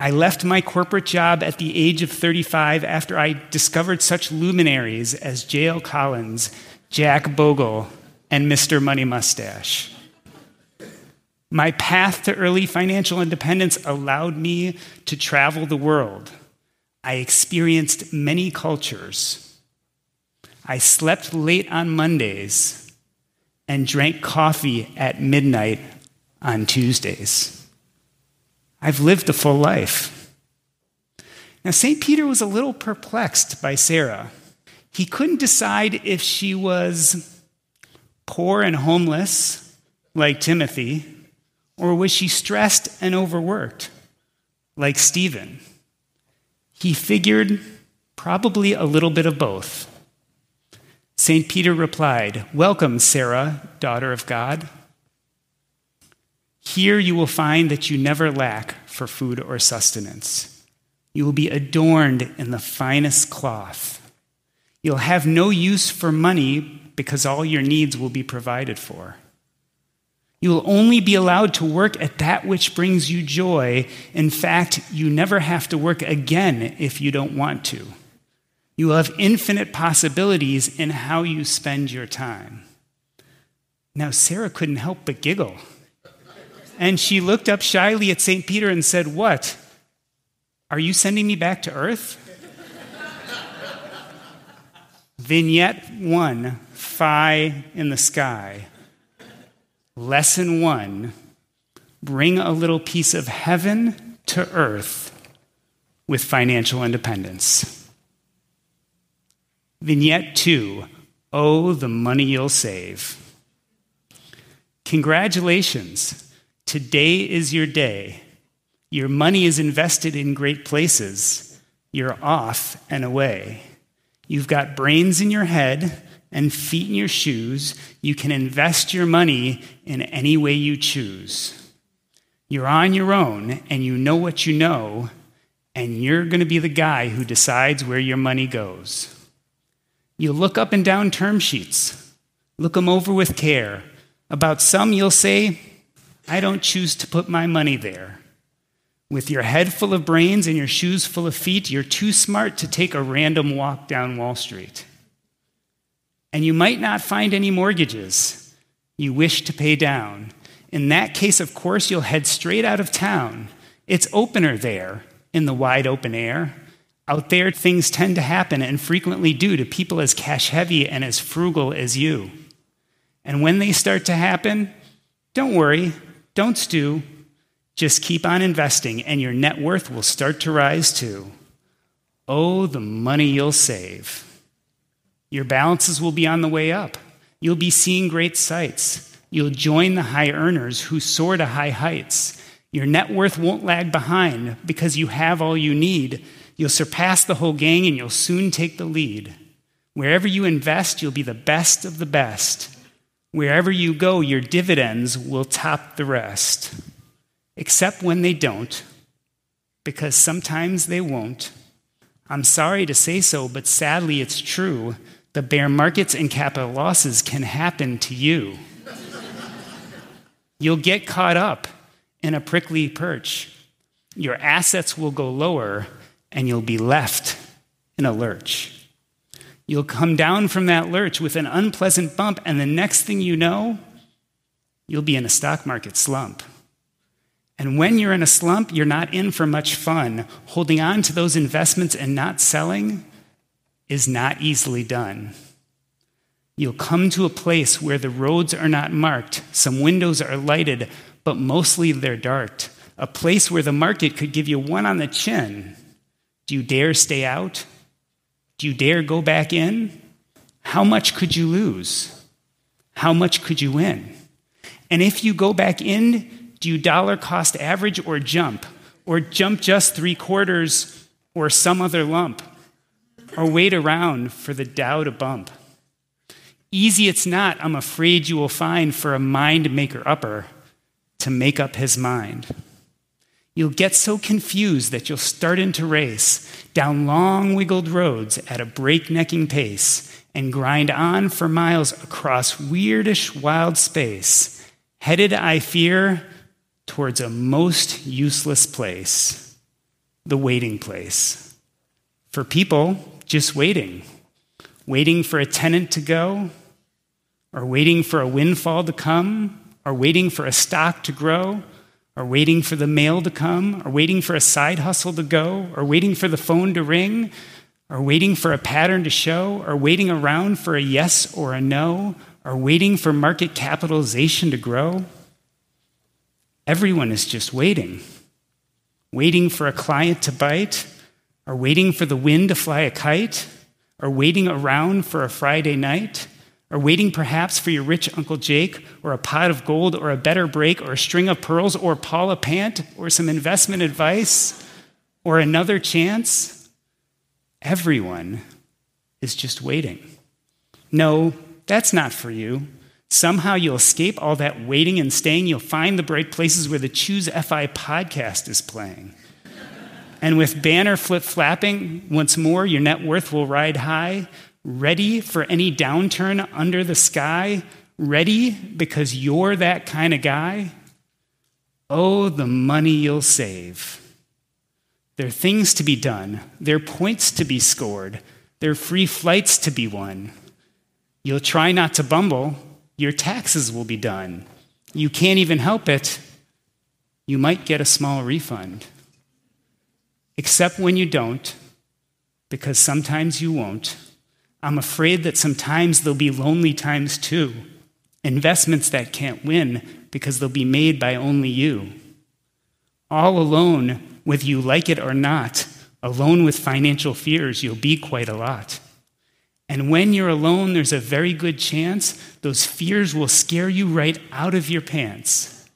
I left my corporate job at the age of 35 after I discovered such luminaries as J.L. Collins, Jack Bogle, and Mr. Money Mustache. My path to early financial independence allowed me to travel the world. I experienced many cultures. I slept late on Mondays and drank coffee at midnight on Tuesdays. I've lived a full life. Now, St. Peter was a little perplexed by Sarah. He couldn't decide if she was poor and homeless, like Timothy, or was she stressed and overworked, like Stephen. He figured probably a little bit of both. St. Peter replied, Welcome, Sarah, daughter of God. Here you will find that you never lack for food or sustenance. You will be adorned in the finest cloth. You'll have no use for money because all your needs will be provided for. You will only be allowed to work at that which brings you joy. In fact, you never have to work again if you don't want to. You will have infinite possibilities in how you spend your time. Now, Sarah couldn't help but giggle. And she looked up shyly at St. Peter and said, What? Are you sending me back to earth? Vignette one Phi in the sky. Lesson one bring a little piece of heaven to earth with financial independence. Vignette two Oh, the money you'll save. Congratulations. Today is your day. Your money is invested in great places. You're off and away. You've got brains in your head and feet in your shoes. You can invest your money in any way you choose. You're on your own and you know what you know, and you're going to be the guy who decides where your money goes. You look up and down term sheets, look them over with care. About some, you'll say, I don't choose to put my money there. With your head full of brains and your shoes full of feet, you're too smart to take a random walk down Wall Street. And you might not find any mortgages you wish to pay down. In that case, of course, you'll head straight out of town. It's opener there in the wide open air. Out there, things tend to happen and frequently do to people as cash heavy and as frugal as you. And when they start to happen, don't worry, don't stew. Just keep on investing, and your net worth will start to rise too. Oh, the money you'll save. Your balances will be on the way up. You'll be seeing great sights. You'll join the high earners who soar to high heights. Your net worth won't lag behind because you have all you need. You'll surpass the whole gang and you'll soon take the lead. Wherever you invest, you'll be the best of the best. Wherever you go, your dividends will top the rest. Except when they don't, because sometimes they won't. I'm sorry to say so, but sadly it's true. The bear markets and capital losses can happen to you. You'll get caught up in a prickly perch. Your assets will go lower, and you'll be left in a lurch. You'll come down from that lurch with an unpleasant bump, and the next thing you know, you'll be in a stock market slump. And when you're in a slump, you're not in for much fun. Holding on to those investments and not selling is not easily done. You'll come to a place where the roads are not marked, some windows are lighted, but mostly they're dark. A place where the market could give you one on the chin. Do you dare stay out? Do you dare go back in? How much could you lose? How much could you win? And if you go back in, do you dollar cost average or jump? Or jump just three quarters or some other lump? Or wait around for the Dow to bump? Easy it's not, I'm afraid you will find, for a mind maker upper to make up his mind. You'll get so confused that you'll start into race down long wiggled roads at a breaknecking pace and grind on for miles across weirdish wild space, headed, I fear, towards a most useless place the waiting place. For people, just waiting. Waiting for a tenant to go, or waiting for a windfall to come, or waiting for a stock to grow or waiting for the mail to come, or waiting for a side hustle to go, or waiting for the phone to ring, or waiting for a pattern to show, or waiting around for a yes or a no, or waiting for market capitalization to grow. Everyone is just waiting. Waiting for a client to bite, or waiting for the wind to fly a kite, or waiting around for a Friday night, or waiting perhaps for your rich Uncle Jake, or a pot of gold, or a better break, or a string of pearls, or Paula Pant, or some investment advice, or another chance? Everyone is just waiting. No, that's not for you. Somehow you'll escape all that waiting and staying. You'll find the bright places where the Choose FI podcast is playing. and with banner flip flapping, once more, your net worth will ride high ready for any downturn under the sky, ready because you're that kind of guy, oh, the money you'll save. There are things to be done, there are points to be scored, there are free flights to be won. You'll try not to bumble, your taxes will be done. You can't even help it, you might get a small refund. Except when you don't, because sometimes you won't. I'm afraid that sometimes there'll be lonely times too. Investments that can't win because they'll be made by only you. All alone, whether you like it or not, alone with financial fears, you'll be quite a lot. And when you're alone, there's a very good chance those fears will scare you right out of your pants.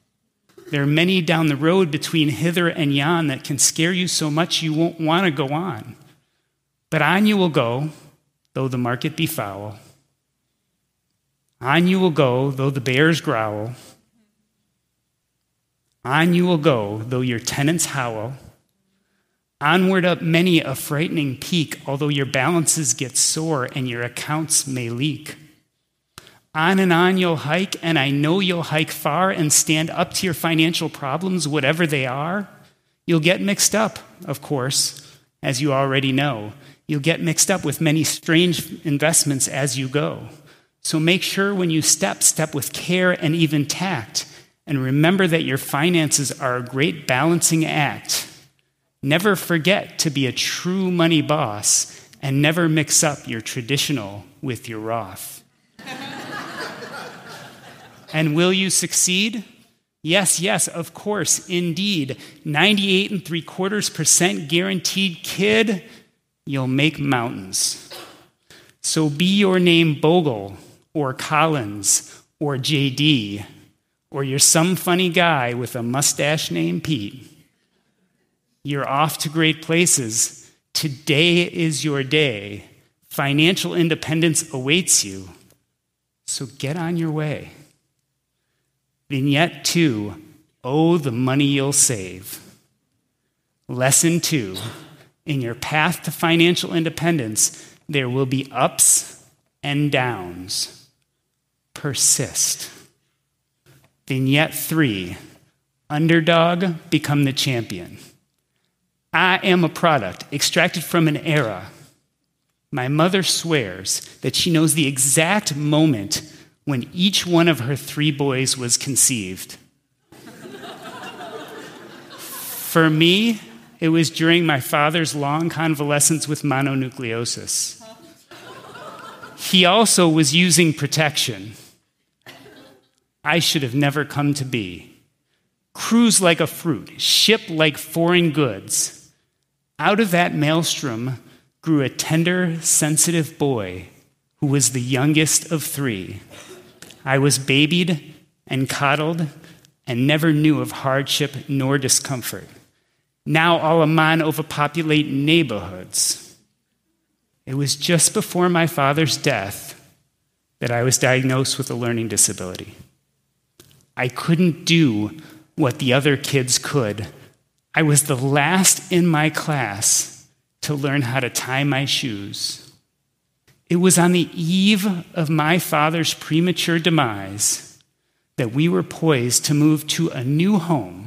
There are many down the road between hither and yon that can scare you so much you won't want to go on. But on you will go, though the market be foul. On you will go, though the bears growl. On you will go, though your tenants howl. Onward up many a frightening peak, although your balances get sore and your accounts may leak. On and on you'll hike, and I know you'll hike far and stand up to your financial problems, whatever they are. You'll get mixed up, of course, as you already know. You'll get mixed up with many strange investments as you go. So make sure when you step, step with care and even tact. And remember that your finances are a great balancing act. Never forget to be a true money boss and never mix up your traditional with your Roth. and will you succeed? Yes, yes, of course, indeed. 98 and three quarters percent guaranteed, kid, you'll make mountains. So be your name Bogle or Collins or JD or you're some funny guy with a mustache named Pete. You're off to great places. Today is your day. Financial independence awaits you. So get on your way. Vignette 2 Oh, the money you'll save. Lesson 2 In your path to financial independence, there will be ups and downs. Persist. Vignette 3 Underdog, become the champion. I am a product extracted from an era. My mother swears that she knows the exact moment when each one of her three boys was conceived. For me, it was during my father's long convalescence with mononucleosis. He also was using protection. I should have never come to be. Cruise like a fruit, ship like foreign goods. Out of that maelstrom grew a tender, sensitive boy who was the youngest of three. I was babied and coddled and never knew of hardship nor discomfort. Now all a man overpopulate neighborhoods. It was just before my father's death that I was diagnosed with a learning disability. I couldn't do what the other kids could. I was the last in my class to learn how to tie my shoes. It was on the eve of my father's premature demise that we were poised to move to a new home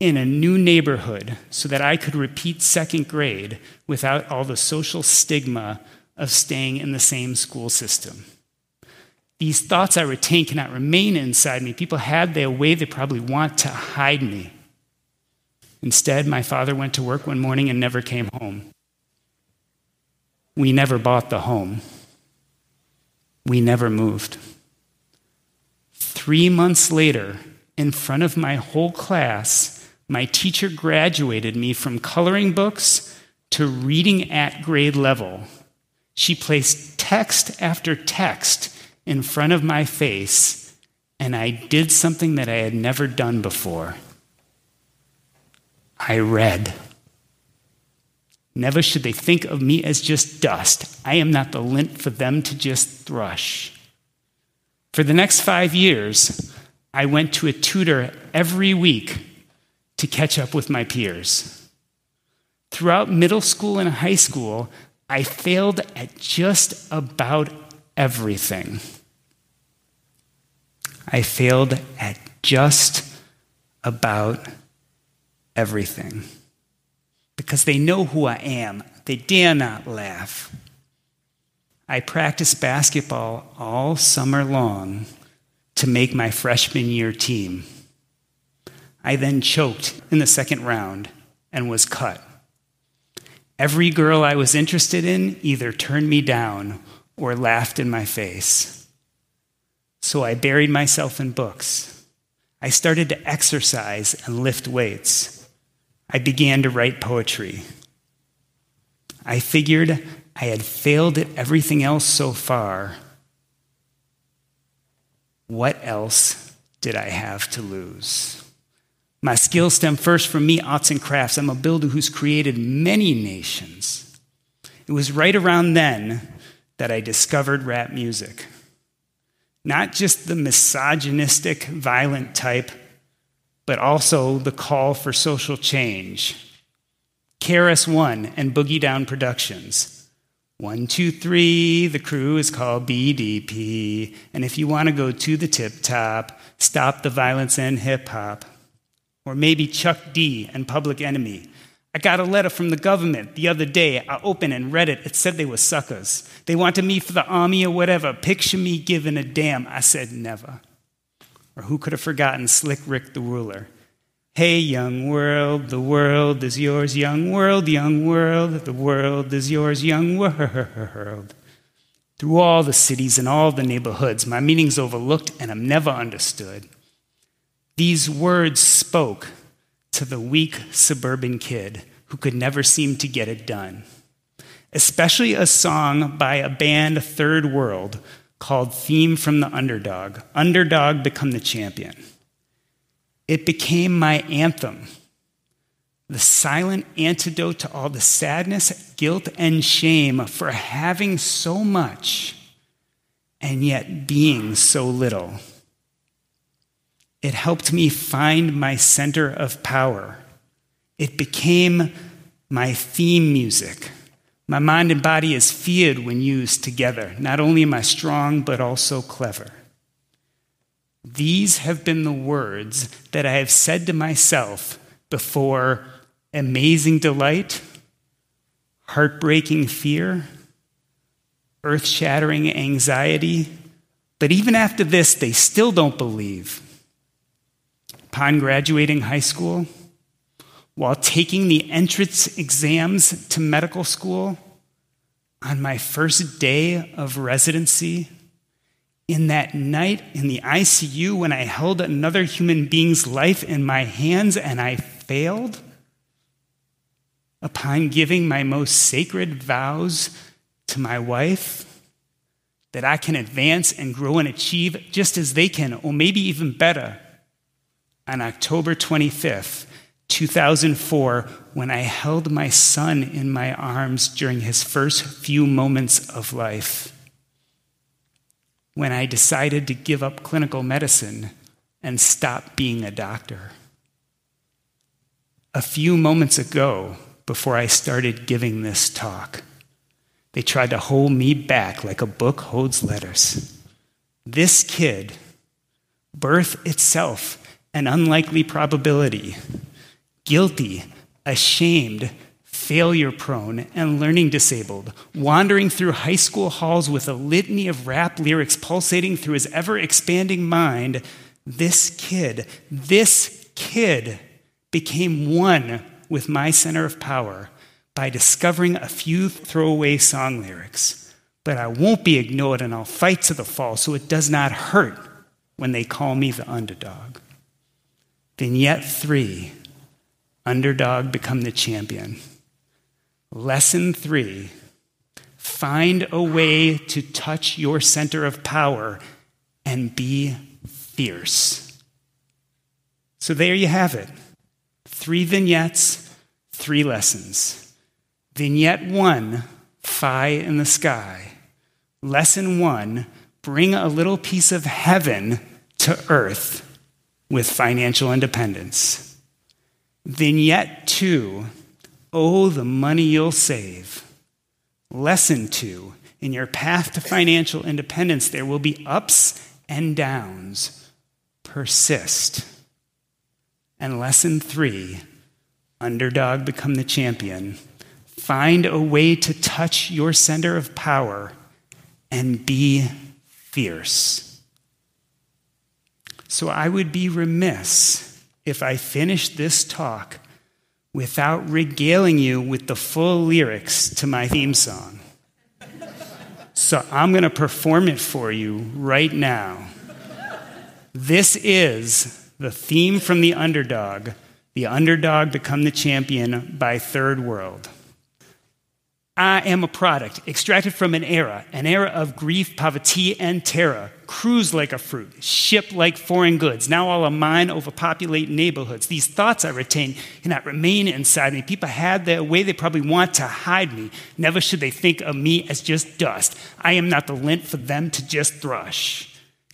in a new neighborhood so that I could repeat second grade without all the social stigma of staying in the same school system. These thoughts I retain cannot remain inside me. People had their way they probably want to hide me. Instead, my father went to work one morning and never came home. We never bought the home. We never moved. Three months later, in front of my whole class, my teacher graduated me from coloring books to reading at grade level. She placed text after text in front of my face, and I did something that I had never done before. I read. Never should they think of me as just dust. I am not the lint for them to just thrush. For the next five years, I went to a tutor every week to catch up with my peers. Throughout middle school and high school, I failed at just about everything. I failed at just about everything because they know who I am. They dare not laugh. I practiced basketball all summer long to make my freshman year team. I then choked in the second round and was cut. Every girl I was interested in either turned me down or laughed in my face. So I buried myself in books. I started to exercise and lift weights. I began to write poetry. I figured I had failed at everything else so far. What else did I have to lose? My skills stem first from me, arts and crafts. I'm a builder who's created many nations. It was right around then that I discovered rap music. Not just the misogynistic, violent type but also the call for social change. KRS-One and Boogie Down Productions. One, two, three, the crew is called BDP. And if you want to go to the tip top, stop the violence and hip hop. Or maybe Chuck D and Public Enemy. I got a letter from the government the other day. I opened and read it. It said they were suckers. They wanted me for the army or whatever. Picture me giving a damn. I said never. Or who could have forgotten Slick Rick the ruler? Hey, young world, the world is yours, young world, young world, the world is yours, young world. Through all the cities and all the neighborhoods, my meaning's overlooked and I'm never understood. These words spoke to the weak suburban kid who could never seem to get it done. Especially a song by a band, Third World, called Theme from the Underdog Underdog Become the Champion. It became my anthem, the silent antidote to all the sadness, guilt, and shame for having so much and yet being so little. It helped me find my center of power. It became my theme music. My mind and body is feared when used together. Not only am I strong, but also clever. These have been the words that I have said to myself before amazing delight, heartbreaking fear, earth shattering anxiety. But even after this, they still don't believe upon graduating high school, while taking the entrance exams to medical school, on my first day of residency, in that night in the ICU when I held another human being's life in my hands and I failed, upon giving my most sacred vows to my wife, that I can advance and grow and achieve just as they can, or maybe even better on October 25th, 2004, when I held my son in my arms during his first few moments of life. When I decided to give up clinical medicine and stop being a doctor. A few moments ago, before I started giving this talk, they tried to hold me back like a book holds letters. This kid, birth itself, an unlikely probability, guilty, ashamed, failure prone, and learning disabled, wandering through high school halls with a litany of rap lyrics pulsating through his ever expanding mind, this kid, this kid became one with my center of power by discovering a few throwaway song lyrics. But I won't be ignored and I'll fight to the fall so it does not hurt when they call me the underdog. Vignette three underdog become the champion. Lesson three find a way to touch your center of power and be fierce. So there you have it three vignettes, three lessons. Vignette one, Phi in the sky. Lesson one, bring a little piece of heaven to earth with financial independence. Vignette two, oh, the money you'll save. Lesson two, in your path to financial independence, there will be ups and downs. Persist. And lesson three, underdog become the champion. Find a way to touch your center of power and be fierce. So I would be remiss if I finished this talk without regaling you with the full lyrics to my theme song. So I'm going to perform it for you right now. This is the theme from the underdog, the underdog become the champion by Third World. I am a product extracted from an era, an era of grief, poverty, and terror. Cruise like a fruit, ship like foreign goods. Now all of mine overpopulate neighborhoods. These thoughts I retain cannot remain inside me. People had their way, they probably want to hide me. Never should they think of me as just dust. I am not the lint for them to just thrush.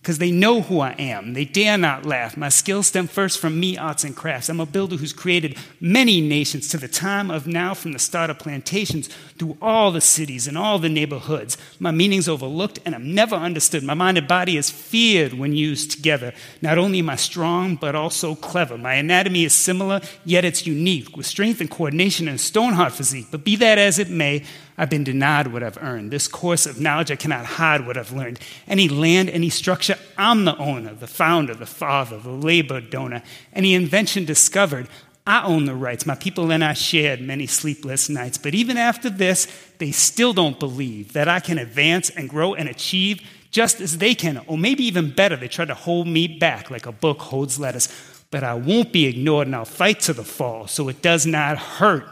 Because they know who I am. They dare not laugh. My skills stem first from me, arts and crafts. I'm a builder who's created many nations to the time of now, from the start of plantations through all the cities and all the neighborhoods. My meaning's overlooked and I'm never understood. My mind and body is feared when used together. Not only am I strong, but also clever. My anatomy is similar, yet it's unique, with strength and coordination and a stone hard physique. But be that as it may, I've been denied what I've earned. This course of knowledge, I cannot hide what I've learned. Any land, any structure, I'm the owner, the founder, the father, the labor donor. Any invention discovered, I own the rights. My people and I shared many sleepless nights. But even after this, they still don't believe that I can advance and grow and achieve just as they can, or maybe even better. They try to hold me back like a book holds letters. But I won't be ignored and I'll fight to the fall so it does not hurt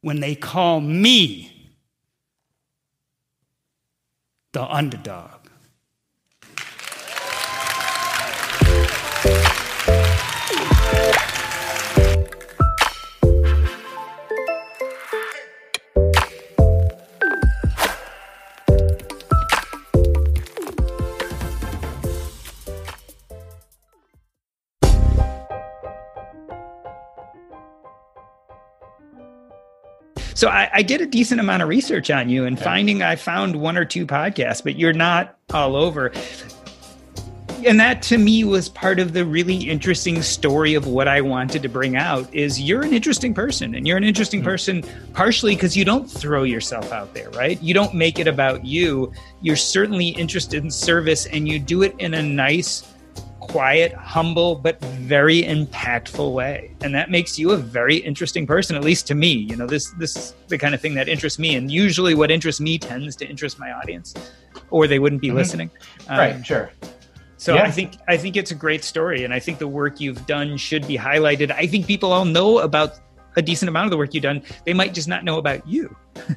when they call me the underdog. So I, I, did a decent amount of research on you and finding I found one or two podcasts, but you're not all over. And that to me was part of the really interesting story of what I wanted to bring out is you're an interesting person and you're an interesting mm-hmm. person partially because you don't throw yourself out there, right? You don't make it about you. You're certainly interested in service and you do it in a nice quiet, humble, but very impactful way. And that makes you a very interesting person, at least to me. You know, this this is the kind of thing that interests me. And usually what interests me tends to interest my audience, or they wouldn't be mm-hmm. listening. Um, right, sure. So yeah. I think I think it's a great story, and I think the work you've done should be highlighted. I think people all know about a decent amount of the work you've done. They might just not know about you.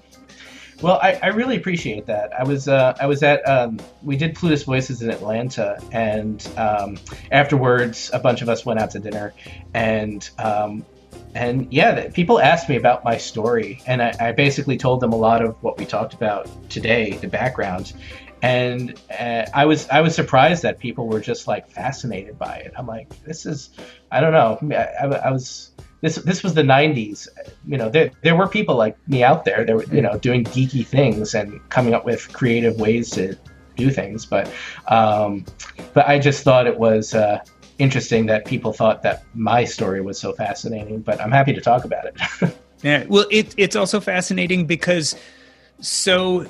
Well, I, I really appreciate that. I was uh, I was at um, we did Plutus Voices in Atlanta, and um, afterwards, a bunch of us went out to dinner, and um, and yeah, people asked me about my story, and I, I, basically told them a lot of what we talked about today, the background, and uh, I was I was surprised that people were just like fascinated by it. I'm like, this is I don't know. I, I, I was this this was the 90s you know there, there were people like me out there that were you know doing geeky things and coming up with creative ways to do things but um, but i just thought it was uh, interesting that people thought that my story was so fascinating but i'm happy to talk about it yeah well it, it's also fascinating because so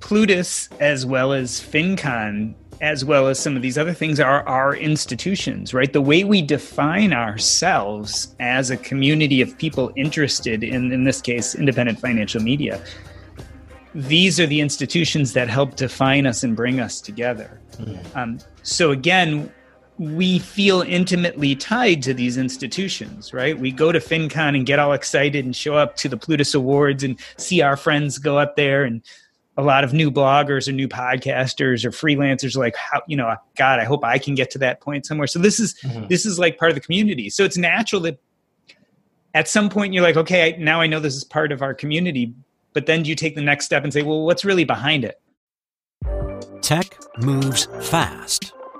plutus as well as fincon as well as some of these other things are our institutions, right? The way we define ourselves as a community of people interested in, in this case, independent financial media. These are the institutions that help define us and bring us together. Mm-hmm. Um, so again, we feel intimately tied to these institutions, right? We go to FinCon and get all excited and show up to the Plutus Awards and see our friends go up there and a lot of new bloggers or new podcasters or freelancers like how you know god i hope i can get to that point somewhere so this is mm-hmm. this is like part of the community so it's natural that at some point you're like okay now i know this is part of our community but then you take the next step and say well what's really behind it tech moves fast